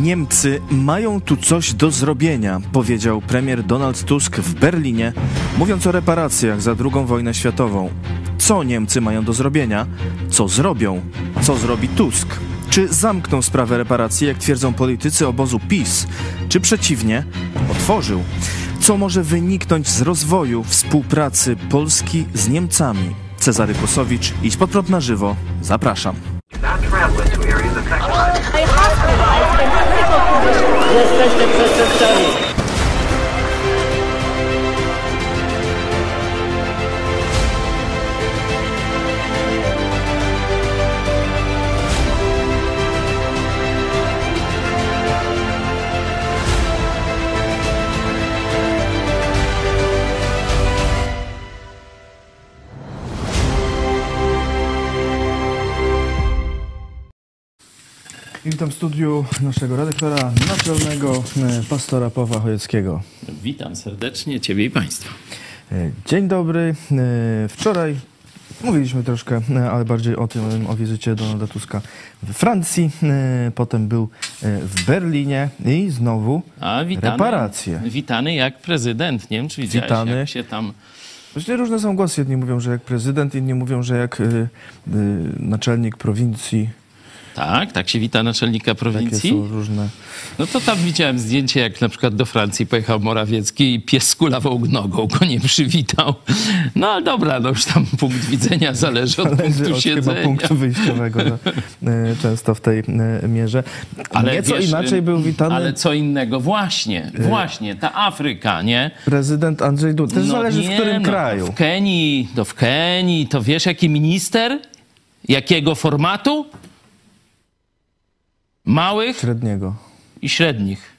Niemcy mają tu coś do zrobienia, powiedział premier Donald Tusk w Berlinie, mówiąc o reparacjach za II wojnę światową. Co Niemcy mają do zrobienia? Co zrobią? Co zrobi Tusk? Czy zamkną sprawę reparacji, jak twierdzą politycy obozu PiS? Czy przeciwnie, otworzył? Co może wyniknąć z rozwoju współpracy Polski z Niemcami? Cezary Kosowicz, idź pod prąd na żywo. Zapraszam. Jesteście przestępcami. Witam w studiu naszego redaktora naczelnego, e, pastora Pawła Chojeckiego. Witam serdecznie Ciebie i Państwa. E, Dzień dobry. E, Wczoraj mówiliśmy troszkę, ale bardziej o tym, o wizycie Donalda Tuska w Francji. Potem był w Berlinie i znowu A witany, reparacje. Witany jak prezydent. Nie wiem, czy widziałeś, Witany. jak się tam... Właśnie różne są głosy. Jedni mówią, że jak prezydent, inni mówią, że jak naczelnik prowincji. Tak, tak się wita naczelnika Takie prowincji. są różne. No to tam widziałem zdjęcie, jak na przykład do Francji pojechał Morawiecki i pies skulawał nogą, go nie przywitał. No ale dobra, no już tam punkt widzenia zależy od Zależy punktu od chyba siedzenia. punktu wyjściowego no, e, często w tej e, mierze. Nieco wiesz, inaczej był witany Ale co innego, właśnie, właśnie, ta Afryka, nie? prezydent Andrzej Duda. Też zależy w nie, którym no, kraju. W Kenii, to w Kenii, to wiesz jaki minister? Jakiego formatu? Małych Średniego i średnich.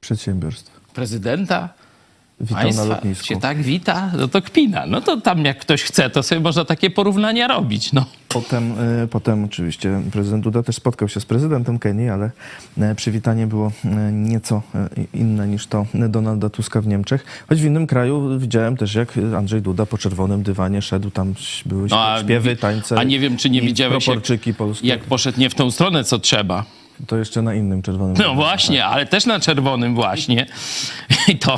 przedsiębiorstw. Prezydenta Witał na państwa lotnisku. się tak wita, no to kpina. No to tam jak ktoś chce, to sobie można takie porównania robić, no. Potem, e, potem oczywiście prezydent Duda też spotkał się z prezydentem Kenii, ale e, przywitanie było e, nieco inne niż to Donalda Tuska w Niemczech. Choć w innym kraju widziałem też, jak Andrzej Duda po czerwonym dywanie szedł, tam były No, a- śpiewy, tańce. A nie wiem, czy nie widziałeś, jak, polskie. jak poszedł nie w tą stronę, co trzeba. To jeszcze na innym czerwonym No właśnie, ale też na czerwonym właśnie. I to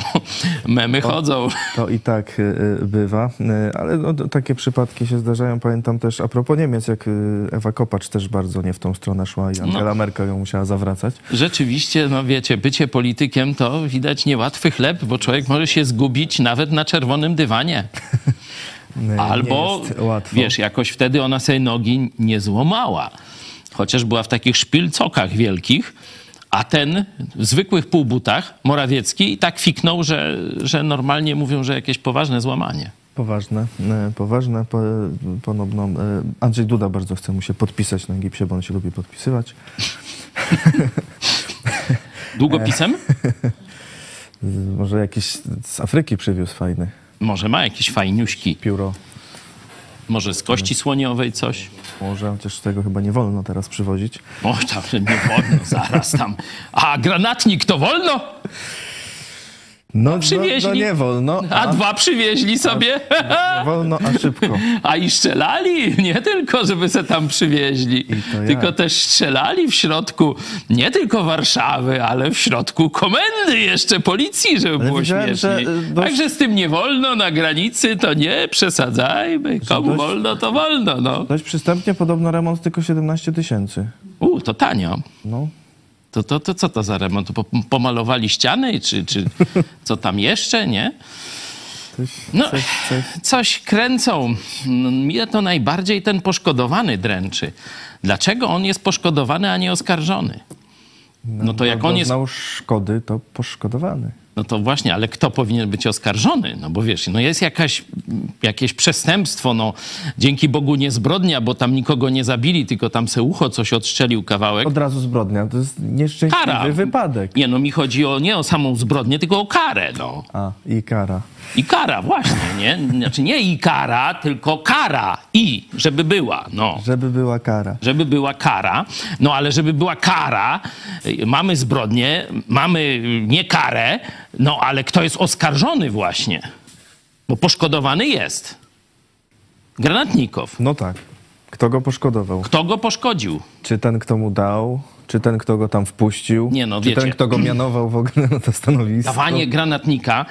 memy chodzą. To i tak y, y, bywa, y, ale no, to takie przypadki się zdarzają. Pamiętam też a propos Niemiec, jak Ewa Kopacz też bardzo nie w tą stronę szła i Angela Merkel ją musiała zawracać. Rzeczywiście, no wiecie, bycie politykiem to widać niełatwy chleb, bo człowiek może się zgubić nawet na czerwonym dywanie. Albo, wiesz, jakoś wtedy ona sobie nogi nie złamała. Chociaż była w takich szpilcokach wielkich, a ten w zwykłych półbutach, Morawiecki, tak fiknął, że, że normalnie mówią, że jakieś poważne złamanie. Poważne, y, poważne. Po, ponowno y, Andrzej Duda bardzo chce mu się podpisać na gipsie, bo on się lubi podpisywać. Długopisem? Y, Może jakiś z Afryki przywiózł fajny Może ma jakieś fajniuśki. pióro. Może z kości słoniowej coś. Może, chociaż tego chyba nie wolno teraz przywozić. O, tam nie wolno, zaraz tam. A granatnik to wolno? No, no, przywieźli. no nie wolno, A a dwa przywieźli sobie. nie wolno, a szybko. A i strzelali, nie tylko, żeby se tam przywieźli, to jak? tylko też strzelali w środku nie tylko Warszawy, ale w środku komendy jeszcze policji, żeby Ale było widziałem, że, y, dość- Także z tym nie wolno na granicy, to nie przesadzajmy. Komu dość- wolno, to wolno. No. Dość przystępnie, podobno remont tylko 17 tysięcy. U, to tanio. No, To, to, to co to za remont? Po, pomalowali ściany, czy, czy co tam jeszcze, nie? No, coś, coś. coś kręcą. No, Mnie to najbardziej ten poszkodowany dręczy. Dlaczego on jest poszkodowany, a nie oskarżony? No to jak on jest... Doznał szkody, to poszkodowany. No to właśnie, ale kto powinien być oskarżony? No bo wiesz, no jest jakaś, jakieś przestępstwo, no dzięki Bogu nie zbrodnia, bo tam nikogo nie zabili, tylko tam se ucho coś odstrzelił kawałek. Od razu zbrodnia, to jest nieszczęśliwy Kara. wypadek. Nie, no mi chodzi o, nie o samą zbrodnię, tylko o karę, no. A, i kara. I kara, właśnie, nie? Znaczy nie i kara, tylko kara. I, żeby była, no. Żeby była kara. Żeby była kara. No ale żeby była kara, y, mamy zbrodnię, mamy y, nie karę, no ale kto jest oskarżony właśnie? Bo poszkodowany jest. Granatnikow. No tak. Kto go poszkodował? Kto go poszkodził? Czy ten, kto mu dał, Czy ten, kto go tam wpuścił? Nie, no, czy wiecie. ten, kto go mianował w ogóle na to stanowisko? Dawanie granatnika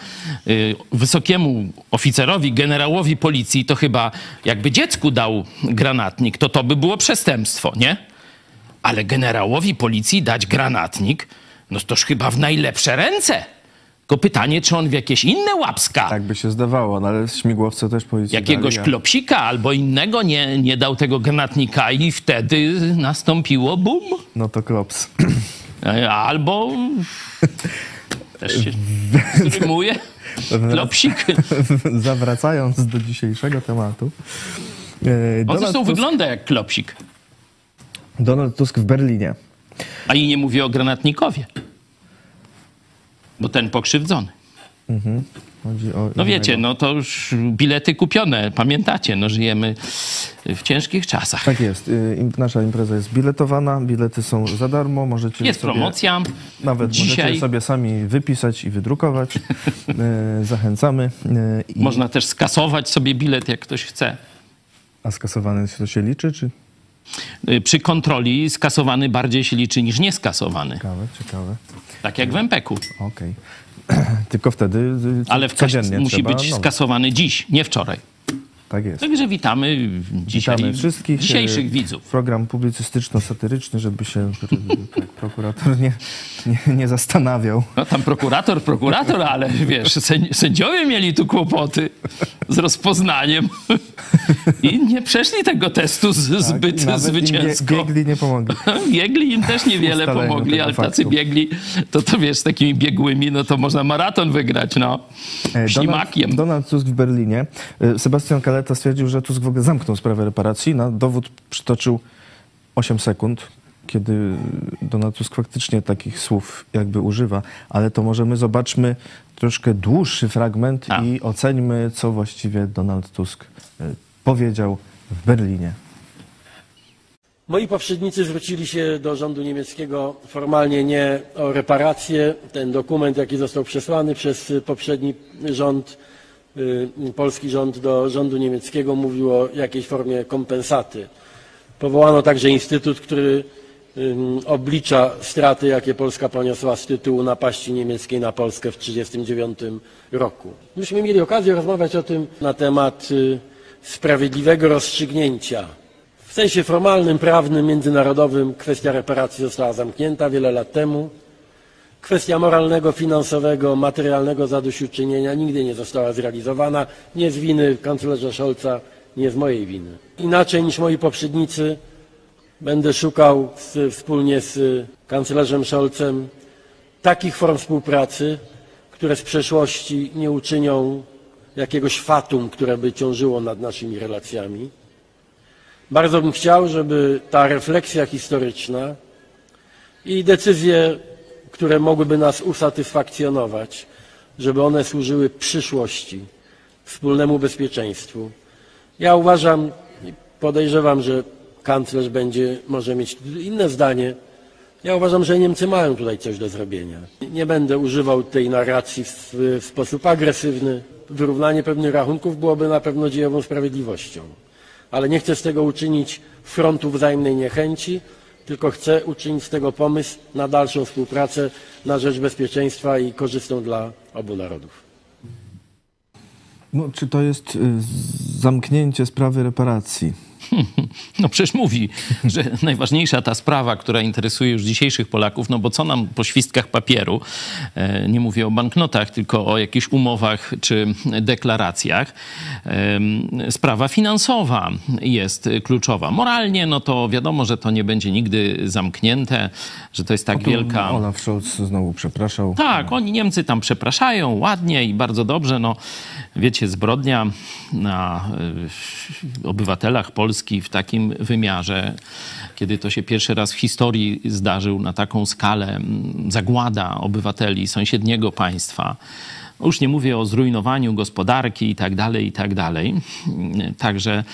y, wysokiemu oficerowi, generałowi policji, to chyba jakby dziecku dał granatnik, to to by było przestępstwo, nie? Ale generałowi policji dać granatnik, no toż chyba w najlepsze ręce. Pytanie, czy on w jakieś inne łapska, Tak by się zdawało, no ale śmigłowce też policji jakiegoś dali, klopsika albo innego nie, nie dał tego granatnika i wtedy nastąpiło bum. No to klops. E, Albo też się rymuje. Klopsik. Zawracając do dzisiejszego tematu. e, On Donald zresztą Tusk, wygląda jak klopsik. Donald Tusk w Berlinie. A i nie mówię o granatnikowie. Bo ten pokrzywdzony. O No wiecie, no to już bilety kupione, pamiętacie, no żyjemy w ciężkich czasach. Tak jest. y, Nasza impreza jest biletowana, bilety są za darmo, możecie Jest promocja. Nawet Dzisiaj możecie sobie sami wypisać i wydrukować. Y, Zachęcamy. Y, I, można też skasować sobie bilet, jak ktoś chce. A skasowany to się liczy, czy? Y, Przy kontroli skasowany bardziej się liczy niż nieskasowany. Ciekawe, ciekawe. Tak jak w MPK-u. Okej. Tylko wtedy y, Ale w musi być skasowany dziś, nie wczoraj. Tak jest. Także witamy dzisiaj Witamy wszystkich. dzisiejszych y, widzów. Program publicystyczno-satyryczny, żeby się tak, prokurator nie, nie, nie zastanawiał. No tam prokurator, prokurator, ale wiesz, sędzi- sędziowie mieli tu kłopoty z rozpoznaniem i nie przeszli tego testu z, zbyt Tak, im bie- zwycięsko. Biegli nie pomogli. Biegli im też niewiele pomogli, ale tacy faktu. biegli, to to wiesz, z takimi biegłymi, no to można maraton wygrać, no. E, Ślimakiem. Donald, Donald Tusk w Berlinie. E, Sebastian Kaleta stwierdził, że Tusk w ogóle zamknął sprawę reparacji. Na dowód przytoczył 8 sekund, kiedy Donald Tusk faktycznie takich słów jakby używa. Ale to może my zobaczmy troszkę dłuższy fragment A. i oceńmy, co właściwie Donald Tusk e, powiedział w Berlinie. Moi poprzednicy zwrócili się do rządu niemieckiego formalnie nie o reparacje. Ten dokument, jaki został przesłany przez poprzedni rząd, polski rząd do rządu niemieckiego, mówił o jakiejś formie kompensaty. Powołano także instytut, który ym, oblicza straty, jakie Polska poniosła z tytułu napaści niemieckiej na Polskę w 1939 roku. Myśmy mieli okazję rozmawiać o tym na temat y, sprawiedliwego rozstrzygnięcia w sensie formalnym, prawnym, międzynarodowym kwestia reparacji została zamknięta wiele lat temu. Kwestia moralnego, finansowego, materialnego zadośćuczynienia nigdy nie została zrealizowana. Nie z winy kanclerza Scholza, nie z mojej winy. Inaczej niż moi poprzednicy będę szukał z, wspólnie z kanclerzem Scholzem takich form współpracy, które z przeszłości nie uczynią jakiegoś fatum, które by ciążyło nad naszymi relacjami. Bardzo bym chciał, żeby ta refleksja historyczna i decyzje, które mogłyby nas usatysfakcjonować, żeby one służyły przyszłości, wspólnemu bezpieczeństwu. Ja uważam podejrzewam, że kanclerz będzie, może mieć inne zdanie. Ja uważam, że Niemcy mają tutaj coś do zrobienia. Nie będę używał tej narracji w, w sposób agresywny. Wyrównanie pewnych rachunków byłoby na pewno dziejową sprawiedliwością ale nie chcę z tego uczynić frontu wzajemnej niechęci, tylko chcę uczynić z tego pomysł na dalszą współpracę na rzecz bezpieczeństwa i korzystną dla obu narodów. No, czy to jest y, zamknięcie sprawy reparacji? No przecież mówi, że najważniejsza ta sprawa, która interesuje już dzisiejszych Polaków, no bo co nam po świstkach papieru, e, nie mówię o banknotach, tylko o jakichś umowach czy deklaracjach, em, sprawa finansowa jest kluczowa. Moralnie, no to wiadomo, że to nie będzie nigdy zamknięte, że to jest tak wielka... Olaf Scholz znowu przepraszał. Tak, oni Niemcy tam przepraszają ładnie i bardzo dobrze. No, wiecie, zbrodnia na y, obywatelach Polski w takim wymiarze, kiedy to się pierwszy raz w historii zdarzył na taką skalę, mm, zagłada obywateli sąsiedniego państwa. Już nie mówię o zrujnowaniu gospodarki i tak dalej, i tak dalej. Także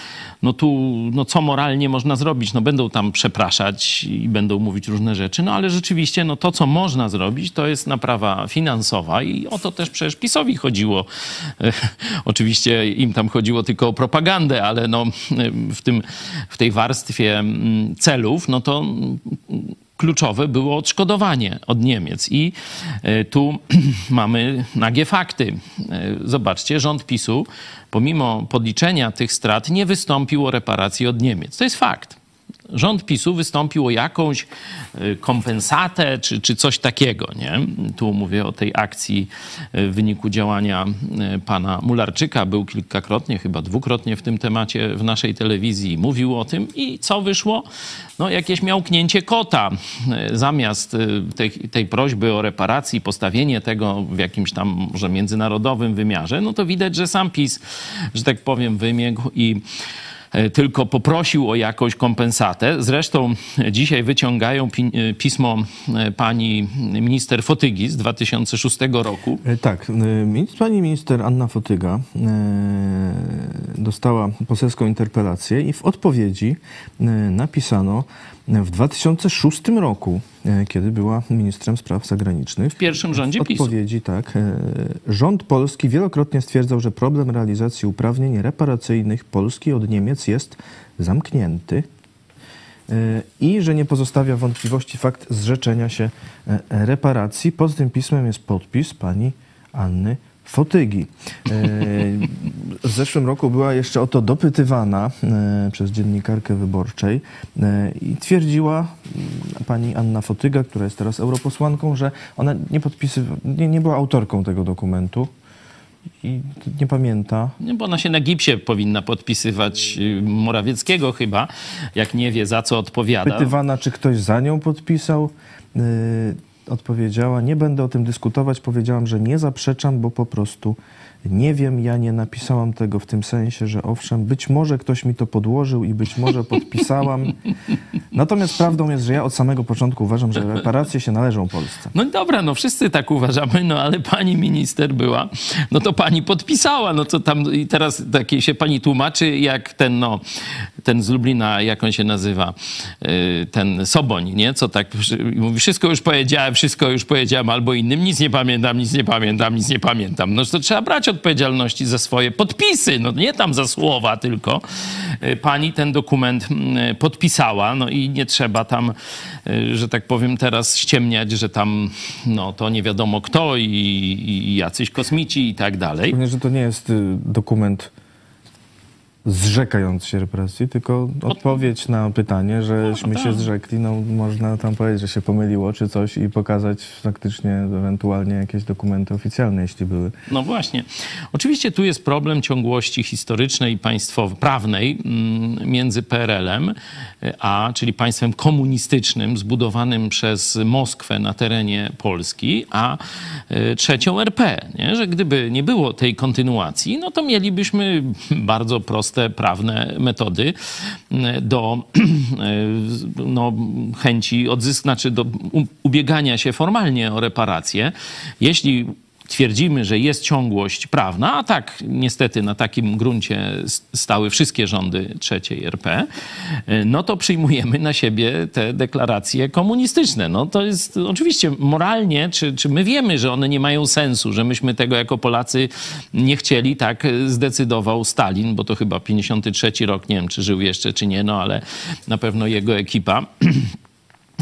no tu, no co moralnie można zrobić? No będą tam przepraszać i będą mówić różne rzeczy, no ale rzeczywiście no to, co można zrobić, to jest naprawa finansowa i o to też przecież PiSowi chodziło. Oczywiście im tam chodziło tylko o propagandę, ale no w, tym, w tej warstwie mm, celów, no to kluczowe było odszkodowanie od Niemiec. I e, tu mamy nagie fakty. E, zobaczcie, rząd PiSu, pomimo podliczenia tych strat, nie wystąpił o reparacje od Niemiec. To jest fakt rząd PiSu wystąpił o jakąś y, kompensatę czy, czy coś takiego. Nie? Tu mówię o tej akcji y, w wyniku działania y, pana Mularczyka. Był kilkakrotnie, chyba dwukrotnie w tym temacie w naszej telewizji. Mówił o tym i co wyszło? No jakieś miałknięcie kota. Zamiast tej, tej prośby o reparacji, postawienie tego w jakimś tam może międzynarodowym wymiarze, no to widać, że sam PiS, że tak powiem, wymiegł i tylko poprosił o jakąś kompensatę. Zresztą dzisiaj wyciągają e, pismo e, pani minister Fotygi z 2006 roku. Tak, pani minister Anna Fotyga dostała poselską interpelację i w odpowiedzi napisano, w 2006 roku, e, kiedy była ministrem spraw zagranicznych. W pierwszym rządzie PiSu. odpowiedzi, tak. E, rząd polski wielokrotnie stwierdzał, że problem realizacji uprawnień reparacyjnych Polski od Niemiec jest zamknięty e, i że nie pozostawia wątpliwości fakt zrzeczenia się reparacji. Pod tym pismem jest podpis pani Anny Fotygi. W zeszłym roku była jeszcze o to dopytywana e, przez dziennikarkę wyborczej e, i twierdziła mm, pani Anna Fotyga, która jest teraz europosłanką, że ona nie, nie, nie była autorką tego dokumentu i nie pamięta. Nie, bo ona się na gipsie powinna podpisywać y, Morawieckiego chyba, jak nie wie za co odpowiada. Pytywana, czy ktoś za nią podpisał. Odpowiedziała, nie będę o tym dyskutować, powiedziałam, że nie zaprzeczam, bo po prostu nie wiem, ja nie napisałam tego w tym sensie, że owszem, być może ktoś mi to podłożył i być może podpisałam. Natomiast prawdą jest, że ja od samego początku uważam, że reparacje się należą Polsce. No dobra, no wszyscy tak uważamy, no ale pani minister była, no to pani podpisała, no to tam i teraz takie się pani tłumaczy, jak ten, no, ten z Lublina, jak on się nazywa, y, ten Soboń, nie? Co tak mówi, wszystko już powiedziałem, wszystko już powiedziałem, albo innym, nic nie pamiętam, nic nie pamiętam, nic nie pamiętam. No to trzeba brać odpowiedzialności za swoje podpisy, no nie tam za słowa tylko. Y, pani ten dokument mm, podpisała, no i nie trzeba tam, y, że tak powiem, teraz ściemniać, że tam no to nie wiadomo kto i, i jacyś kosmici i tak dalej. Pewnie, że to nie jest dokument zrzekając się represji, tylko odpowiedź na pytanie, żeśmy no, się tak. zrzekli, no można tam powiedzieć, że się pomyliło czy coś i pokazać faktycznie ewentualnie jakieś dokumenty oficjalne, jeśli były. No właśnie. Oczywiście tu jest problem ciągłości historycznej i państwowej, prawnej mm, między PRL-em, a, czyli państwem komunistycznym zbudowanym przez Moskwę na terenie Polski, a e, trzecią RP, nie? że gdyby nie było tej kontynuacji, no to mielibyśmy bardzo proste proste, prawne metody mm, do no, chęci odzysk, znaczy do ubiegania się formalnie o reparacje. Jeśli twierdzimy, że jest ciągłość prawna, a tak niestety na takim gruncie stały wszystkie rządy trzeciej RP, no to przyjmujemy na siebie te deklaracje komunistyczne. No to jest oczywiście moralnie, czy, czy my wiemy, że one nie mają sensu, że myśmy tego jako Polacy nie chcieli, tak zdecydował Stalin, bo to chyba 53 rok, nie wiem czy żył jeszcze, czy nie, no ale na pewno jego ekipa.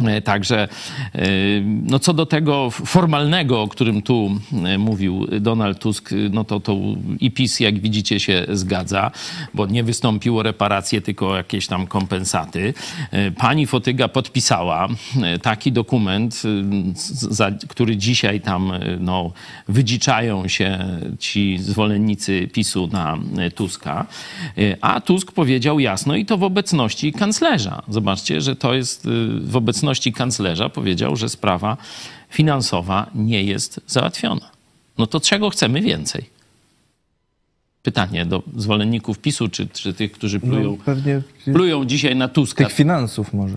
E, także e, no co do tego formalnego, o którym tu e, mówił Donald Tusk, no to, to i PiS, jak widzicie, się zgadza, bo nie wystąpiło reparacje, tylko jakieś tam kompensaty. Pani Fotyga podpisała taki dokument, za, który dzisiaj tam no, wydziczają się ci zwolennicy PiSu na Tuska. A Tusk powiedział jasno i to w obecności kanclerza. Zobaczcie, że to jest w obecności obecności kanclerza powiedział, że sprawa finansowa nie jest załatwiona. No to czego chcemy więcej? Pytanie do zwolenników PiSu, czy, czy tych, którzy no, plują, no, plują dzisiaj na Tuska. Tych finansów może.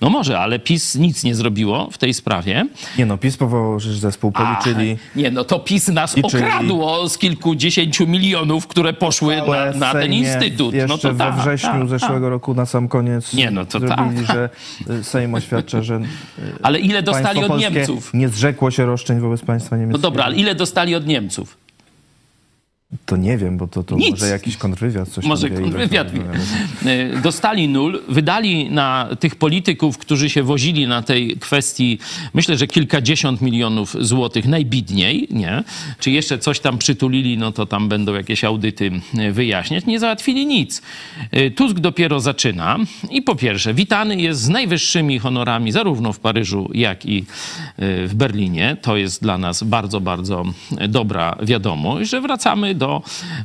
No może, ale PiS nic nie zrobiło w tej sprawie. Nie no, PiS powołał zespół, policzyli... Ach, nie no, to PiS nas okradło z kilkudziesięciu milionów, które poszły na, na ten instytut. Jeszcze no to we ta, wrześniu ta, zeszłego ta. roku na sam koniec nie, no to zrobili, że y, Sejm oświadcza, że y, Ale ile dostali od Niemców? nie zrzekło się roszczeń wobec państwa niemieckiego. No dobra, ale ile dostali od Niemców? To nie wiem, bo to, to Nic. może jakiś kontrwywiad coś Może wie, kontrwywiad. to- E, Dostali nul, wydali na tych polityków, którzy się wozili na tej kwestii, myślę, że kilkadziesiąt milionów złotych najbidniej, nie? Czy jeszcze coś tam przytulili, no to tam będą jakieś audyty e, wyjaśniać. Nie załatwili nic. E, Tusk dopiero zaczyna i po pierwsze, witany jest z najwyższymi honorami zarówno w Paryżu, jak i w Berlinie. To jest dla nas bardzo, bardzo dobra wiadomość, że wracamy do,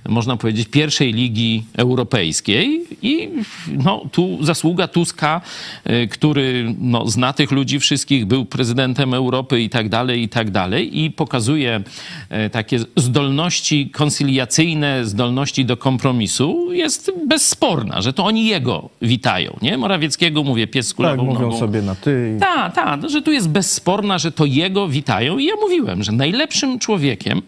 można powiedzieć, pierwszej ligi europejskiej i no, tu zasługa Tuska, y, który no, zna tych ludzi wszystkich, był prezydentem Europy i tak dalej, i tak dalej i pokazuje e, takie zdolności koncyliacyjne, zdolności do kompromisu, jest bezsporna, że to oni jego witają, nie? Morawieckiego, mówię, pies z Tak, kulawą mówią nogą. sobie na ty. Tak, tak, że tu jest bezsporna, że to jego witają. I ja mówiłem, że najlepszym człowiekiem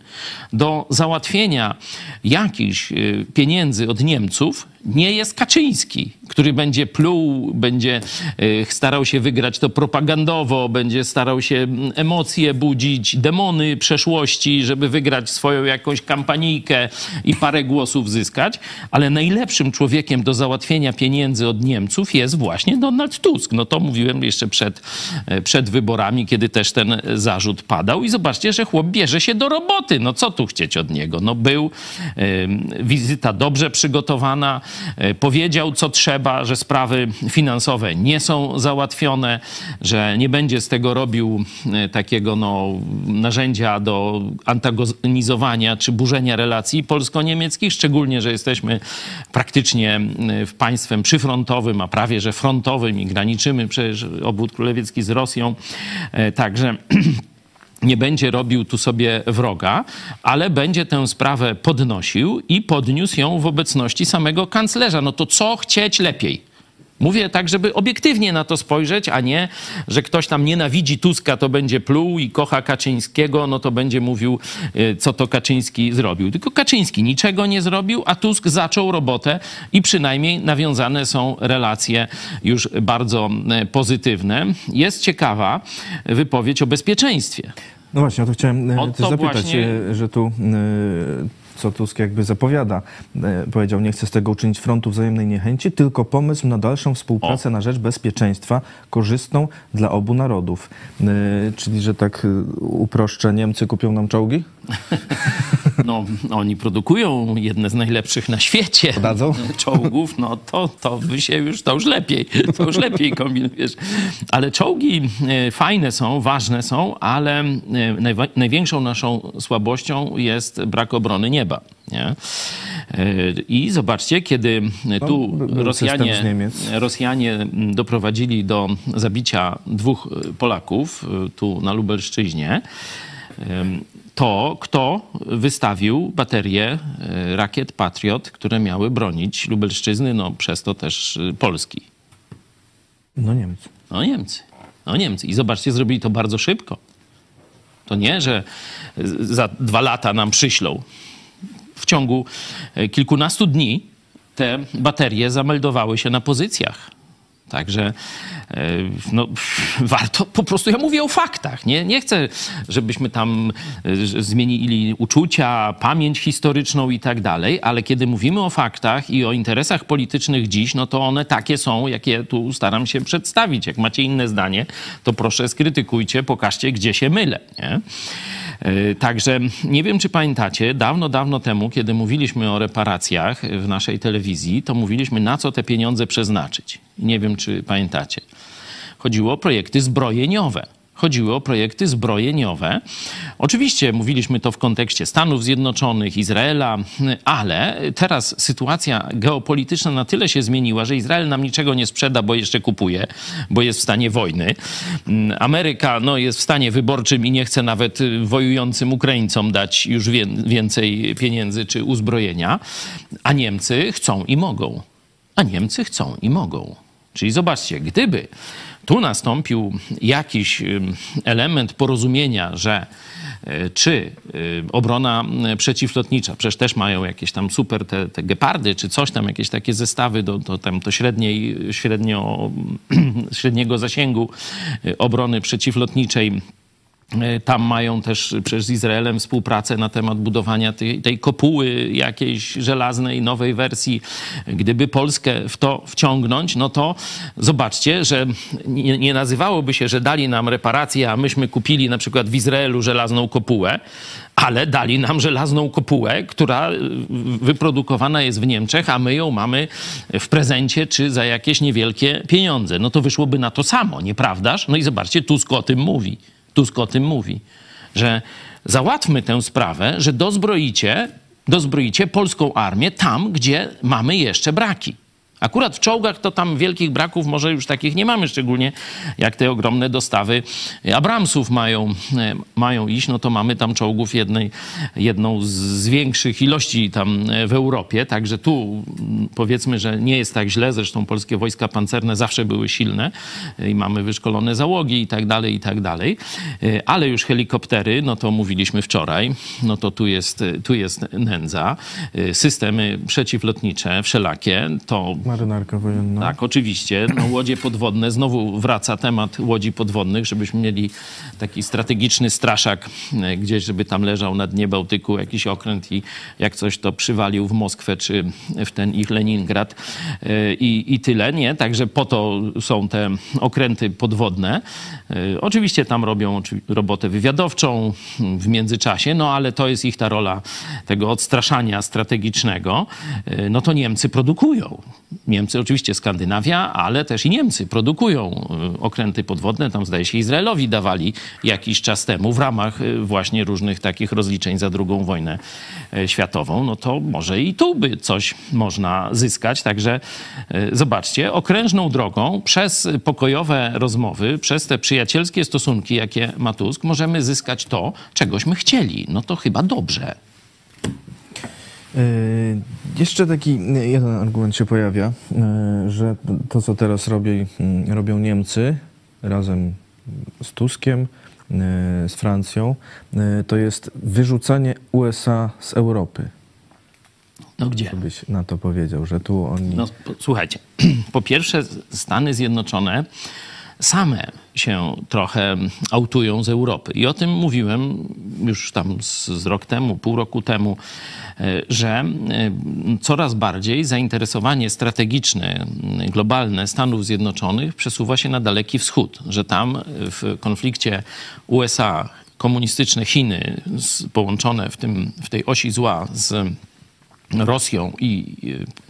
do załatwienia jakichś y, pieniędzy od Niemców nie jest Kaczyński, który będzie pluł, będzie y, starał się wygrać to propagandowo, będzie starał się mm, emocje budzić, demony przeszłości, żeby wygrać swoją jakąś kampanijkę i parę głosów zyskać. Ale najlepszym człowiekiem do załatwienia pieniędzy od Niemców jest właśnie Donald Tusk. No to mówiłem jeszcze przed, e, przed wyborami, kiedy też ten zarzut padał. I zobaczcie, że chłop bierze się do roboty. No co tu chcieć od niego? No był, em, wizyta dobrze przygotowana, e, powiedział co trzeba, że sprawy finansowe nie są załatwione, że nie będzie z tego robił e, takiego no, narzędzia do antagonizowania czy burzenia relacji polsko-niemieckich, szczególnie, że jesteśmy praktycznie e, w państwem przyfrontowym, a prawie że frontowym i graniczymy przecież obwód królewiecki z Rosją. E, Także nie będzie robił tu sobie wroga, ale będzie tę sprawę podnosił i podniósł ją w obecności samego kanclerza. No to co chcieć lepiej? Mówię tak, żeby obiektywnie na to spojrzeć, a nie, że ktoś tam nienawidzi Tuska, to będzie pluł i kocha Kaczyńskiego, no to będzie mówił, y, co to Kaczyński zrobił. Tylko Kaczyński niczego nie zrobił, a Tusk zaczął robotę i przynajmniej nawiązane są relacje już bardzo y, pozytywne. Jest ciekawa wypowiedź o bezpieczeństwie. No właśnie, o to chciałem O to zapytać, właśnie- że tu co Tusk jakby zapowiada. E, Powiedział, nie chce z tego uczynić frontu wzajemnej niechęci, tylko pomysł na dalszą współpracę na rzecz bezpieczeństwa, korzystną dla obu narodów. E, Czyli, że tak e, uproszczę, Niemcy kupią nam czołgi? No, oni produkują jedne z najlepszych na świecie Podadzą? czołgów, no to, to by się już, to już lepiej, to już lepiej kombinujesz. Ale czołgi fajne są, ważne są, ale najwa- największą naszą słabością jest brak obrony nieba. Nie? E, I zobaczcie, kiedy tu by- był Rosjanie. Rosjanie mm, doprowadzili do zabicia dwóch e, Polaków e, tu na Lubelszczyźnie, to kto wystawił baterię e, rakiet Patriot, które miały bronić Lubelszczyzny, no przez to też Polski? No Niemcy. No Niemcy. No Niemcy. I zobaczcie, zrobili to bardzo szybko. To nie, że za dwa lata nam przyślą. W ciągu e, kilkunastu dni te baterie zameldowały się na pozycjach. Także e, no, warto, po prostu ja mówię o faktach. Nie, nie chcę, żebyśmy tam e, zmienili uczucia, pamięć historyczną i tak dalej, ale kiedy mówimy o faktach i o interesach politycznych dziś, no to one takie są, jakie tu staram się przedstawić. Jak macie inne zdanie, to proszę skrytykujcie, pokażcie, gdzie się mylę. Nie? E, Także nie wiem, czy pamiętacie, dawno, dawno temu, kiedy mówiliśmy o reparacjach w naszej telewizji, to mówiliśmy, na co te pieniądze przeznaczyć. Nie wiem, czy pamiętacie. Chodziło o projekty zbrojeniowe. Chodziły o projekty zbrojeniowe. Oczywiście mówiliśmy to w kontekście Stanów Zjednoczonych, Izraela, ale teraz sytuacja geopolityczna na tyle się zmieniła, że Izrael nam niczego nie sprzeda, bo jeszcze kupuje, bo jest w stanie wojny. Ameryka no, jest w stanie wyborczym i nie chce nawet wojującym Ukraińcom dać już więcej pieniędzy czy uzbrojenia, a Niemcy chcą i mogą. A Niemcy chcą i mogą. Czyli zobaczcie, gdyby tu nastąpił jakiś element porozumienia, że y, czy y, obrona y, przeciwlotnicza, przecież też mają jakieś tam super te, te gepardy, czy coś tam, jakieś takie zestawy do, do, tam, do średniej, średnio, średniego zasięgu y, obrony przeciwlotniczej. E, tam mają też przecież z Izraelem współpracę na temat budowania tej, tej, kopuły jakiejś żelaznej, nowej wersji. Gdyby Polskę w to wciągnąć, no to zobaczcie, że nie, nie nazywałoby się, że dali nam reparacje, a myśmy kupili na przykład w Izraelu żelazną kopułę, ale dali nam żelazną kopułę, która wyprodukowana jest w Niemczech, a my ją mamy w prezencie czy za jakieś niewielkie pieniądze. No to wyszłoby na to samo, nieprawdaż? No i zobaczcie, Tusk o tym mówi. Tusk o tym mówi, że załatwmy tę sprawę, że dozbroicie, dozbroicie polską armię tam, gdzie mamy jeszcze braki. Akurat w czołgach to tam wielkich braków może już takich nie mamy, szczególnie jak te ogromne dostawy Abramsów mają, e, mają iść, no to mamy tam czołgów jednej, jedną z większych ilości tam e, w Europie, także tu powiedzmy, że nie jest tak źle, zresztą polskie wojska pancerne zawsze były silne e, i mamy wyszkolone załogi i tak dalej, i tak dalej, ale już helikoptery, no to mówiliśmy wczoraj, no to tu jest, tu jest nędza, systemy przeciwlotnicze wszelakie, to Marynarka wojenna. Tak, oczywiście. No, łodzie podwodne, znowu wraca temat łodzi podwodnych, żebyśmy mieli taki strategiczny straszak e, gdzieś, żeby tam leżał na dnie Bałtyku jakiś okręt i jak coś to przywalił w Moskwę czy w ten ich Leningrad e, i, i tyle, nie? Także po to są te okręty podwodne. E, oczywiście tam robią robotę wywiadowczą w międzyczasie, no ale to jest ich ta rola tego odstraszania strategicznego. No to Niemcy produkują. Niemcy, oczywiście Skandynawia, ale też i Niemcy produkują y, okręty podwodne. Tam zdaje się Izraelowi dawali jakiś czas temu w ramach y, właśnie różnych takich rozliczeń za drugą wojnę y, światową. No to może i tu by coś można zyskać. Także zobaczcie, okrężną drogą przez pokojowe rozmowy, przez te przyjacielskie stosunki, jakie ma Tusk, możemy zyskać to, czegośmy chcieli. No to chyba dobrze. E, jeszcze taki jeden argument się pojawia, e, że to, co teraz robi, mm, robią Niemcy razem z Tuskiem, z Francją, to jest wyrzucanie USA z Europy. No gdzie? Byś na to powiedział, że tu oni... No, słuchajcie, po pierwsze Stany Zjednoczone same się trochę autują z Europy. I o tym mówiłem już tam z, z rok temu, pół roku temu, e, że e, coraz bardziej zainteresowanie strategiczne, globalne Stanów Zjednoczonych przesuwa się na Daleki Wschód, że tam w konflikcie USA, komunistyczne Chiny połączone w, tym, w tej osi zła z Rosją i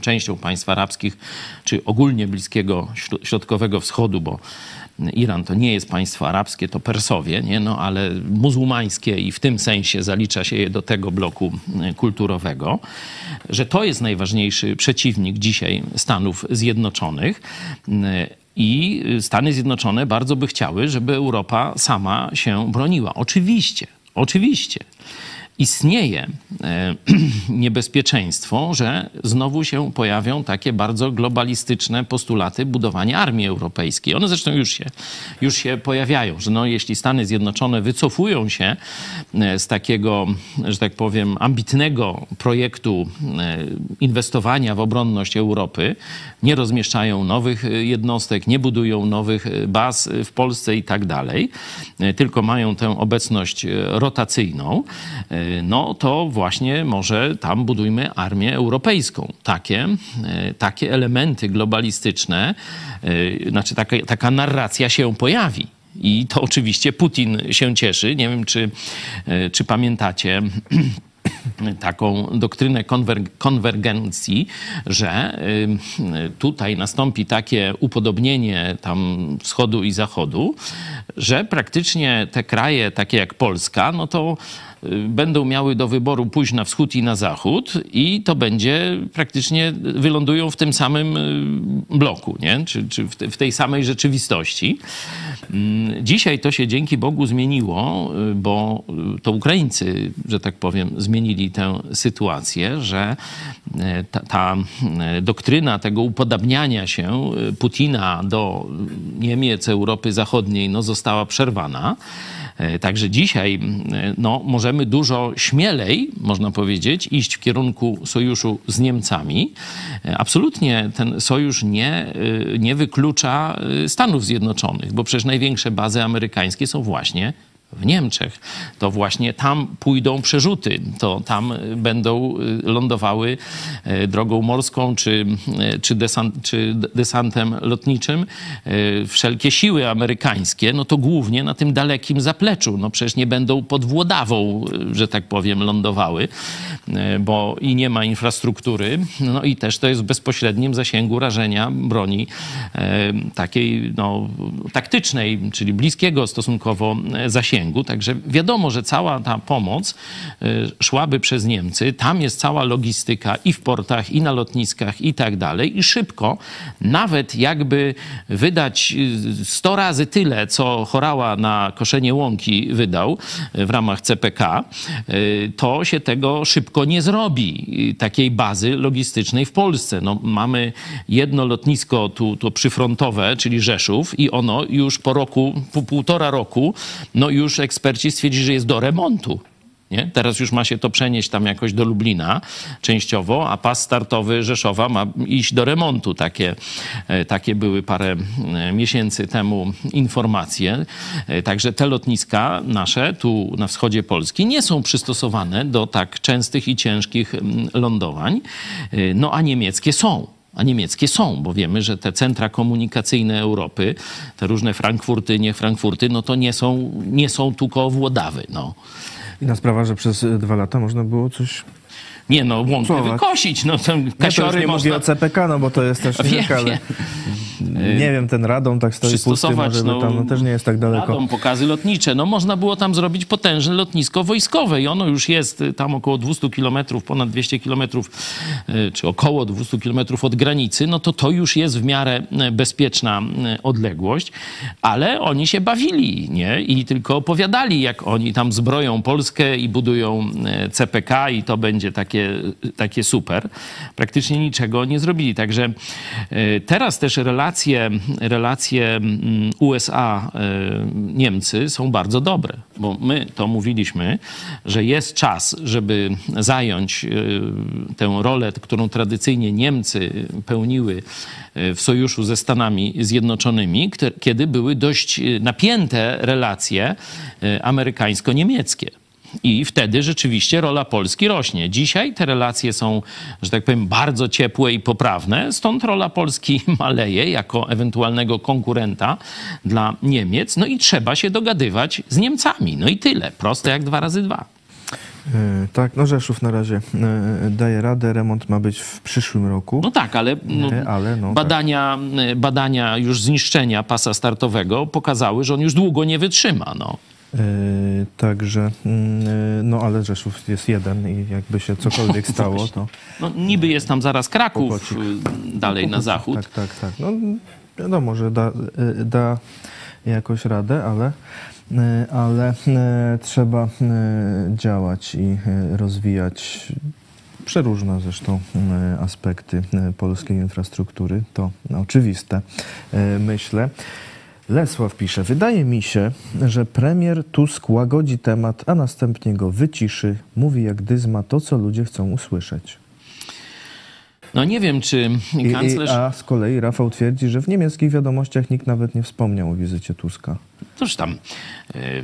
częścią państw arabskich, czy ogólnie Bliskiego Środkowego Wschodu, bo Iran to nie jest państwo arabskie, to Persowie, nie? No, ale muzułmańskie i w tym sensie zalicza się je do tego bloku e, kulturowego, że to jest najważniejszy przeciwnik dzisiaj Stanów Zjednoczonych. E, I Stany Zjednoczone bardzo by chciały, żeby Europa sama się broniła. Oczywiście, oczywiście istnieje e, niebezpieczeństwo, że znowu się pojawią takie bardzo globalistyczne postulaty budowania armii europejskiej. One zresztą już się, już się pojawiają, że no, jeśli Stany Zjednoczone wycofują się e, z takiego, że tak powiem, ambitnego projektu e, inwestowania w obronność Europy, nie rozmieszczają nowych jednostek, nie budują nowych baz w Polsce i tak dalej, tylko mają tę obecność rotacyjną, no to właśnie może tam budujmy armię europejską. Takie, e, takie elementy globalistyczne, e, znaczy taka, taka narracja się pojawi. I to oczywiście Putin się cieszy. Nie wiem, czy, e, czy pamiętacie taką doktrynę konwer- konwergencji, że tutaj nastąpi takie upodobnienie tam wschodu i zachodu, że praktycznie te kraje takie jak Polska, no to będą miały do wyboru pójść na wschód i na zachód i to będzie praktycznie wylądują w tym samym y, bloku, nie? czy, czy w tej samej rzeczywistości. Mm, dzisiaj to się dzięki Bogu zmieniło, y, bo to Ukraińcy, że tak powiem, zmienili tę sytuację, że ta, ta doktryna tego upodabniania się Putina do Niemiec, Europy Zachodniej, no, została przerwana. E, także dzisiaj no, możemy dużo śmielej, można powiedzieć, iść w kierunku sojuszu z Niemcami. E, absolutnie ten sojusz nie, e, nie wyklucza Stanów Zjednoczonych, bo przecież największe bazy amerykańskie są właśnie w Niemczech, to właśnie tam pójdą przerzuty, to tam będą lądowały drogą morską czy, czy, desant, czy desantem lotniczym wszelkie siły amerykańskie, no to głównie na tym dalekim zapleczu. No przecież nie będą pod Włodawą, że tak powiem, lądowały, bo i nie ma infrastruktury, no i też to jest w bezpośrednim zasięgu rażenia broni takiej no, taktycznej, czyli bliskiego stosunkowo zasięgu. Także wiadomo, że cała ta pomoc e, szłaby przez Niemcy. Tam jest cała logistyka i w portach, i na lotniskach, i tak dalej. I szybko, nawet jakby wydać 100 razy tyle, co Chorała na koszenie łąki wydał e, w ramach CPK, to się tego szybko nie zrobi, takiej bazy logistycznej w Polsce. No, mamy jedno lotnisko tu, tu przyfrontowe, czyli Rzeszów i ono już po roku, po półtora roku, no już eksperci stwierdzili, że jest do remontu. Nie? Teraz już ma się to przenieść tam jakoś do Lublina częściowo, a pas startowy Rzeszowa ma iść do remontu. Takie, e, takie były parę e, miesięcy temu informacje. E, także te lotniska nasze tu na wschodzie Polski nie są przystosowane do tak częstych i ciężkich lądowań, no a niemieckie są a niemieckie są, bo wiemy, że te centra komunikacyjne Europy, te różne Frankfurty, nie Frankfurty, no to nie są, nie są tylko Włodawy. No. Inna sprawa, że przez dwa lata można było coś nie no, łąkę wykosić. No, ten kasiory nie, nie można... mówię o CPK, no bo to jest też wiem, ale... Nie wiem, ten Radom tak stoi pusty, może no, tam no, też nie jest tak daleko. Radom, pokazy lotnicze. No można było tam zrobić potężne lotnisko wojskowe i ono już jest y, tam około 200 kilometrów, ponad 200 kilometrów, y, czy około 200 kilometrów od granicy, no to to już jest w miarę y, bezpieczna odległość, ale oni się bawili, nie? I tylko opowiadali, jak oni tam zbroją Polskę i budują CPK i to będzie takie, takie super. Praktycznie niczego nie zrobili. Także teraz też relacje relacje, mm, USA-Niemcy e, są bardzo dobre, bo my to mówiliśmy, że jest czas, żeby zająć e, tę rolę, którą tradycyjnie Niemcy pełniły e, w sojuszu ze Stanami Zjednoczonymi, kiedy były dość napięte relacje amerykańsko-niemieckie. I wtedy rzeczywiście rola Polski rośnie. Dzisiaj te relacje są, że tak powiem, bardzo ciepłe i poprawne, stąd rola Polski maleje jako ewentualnego konkurenta dla Niemiec. No i trzeba się dogadywać z Niemcami. No i tyle. Proste jak dwa razy dwa. E, tak, no Rzeszów na razie e, daje radę, remont ma być w przyszłym roku. No tak, ale, no, ale no, badania, tak. badania już zniszczenia pasa startowego pokazały, że on już długo nie wytrzyma. No. E, także, mm, e, no ale Rzeszów jest jeden i jakby się cokolwiek stało, to... No niby jest tam zaraz Kraków Pokocik. Y, dalej na zachód. Tak, tak, tak. No wiadomo, że da, y, da jakoś radę, ale, y, ale trzeba działać i rozwijać przeróżne zresztą aspekty polskiej infrastruktury. To oczywiste, myślę. Lesław pisze, wydaje mi się, że premier Tusk łagodzi temat, a następnie go wyciszy, mówi jak dyzma to, co ludzie chcą usłyszeć. No nie wiem, czy kanclerz... I, a z kolei Rafał twierdzi, że w niemieckich wiadomościach nikt nawet nie wspomniał o wizycie Tuska. Toż tam e,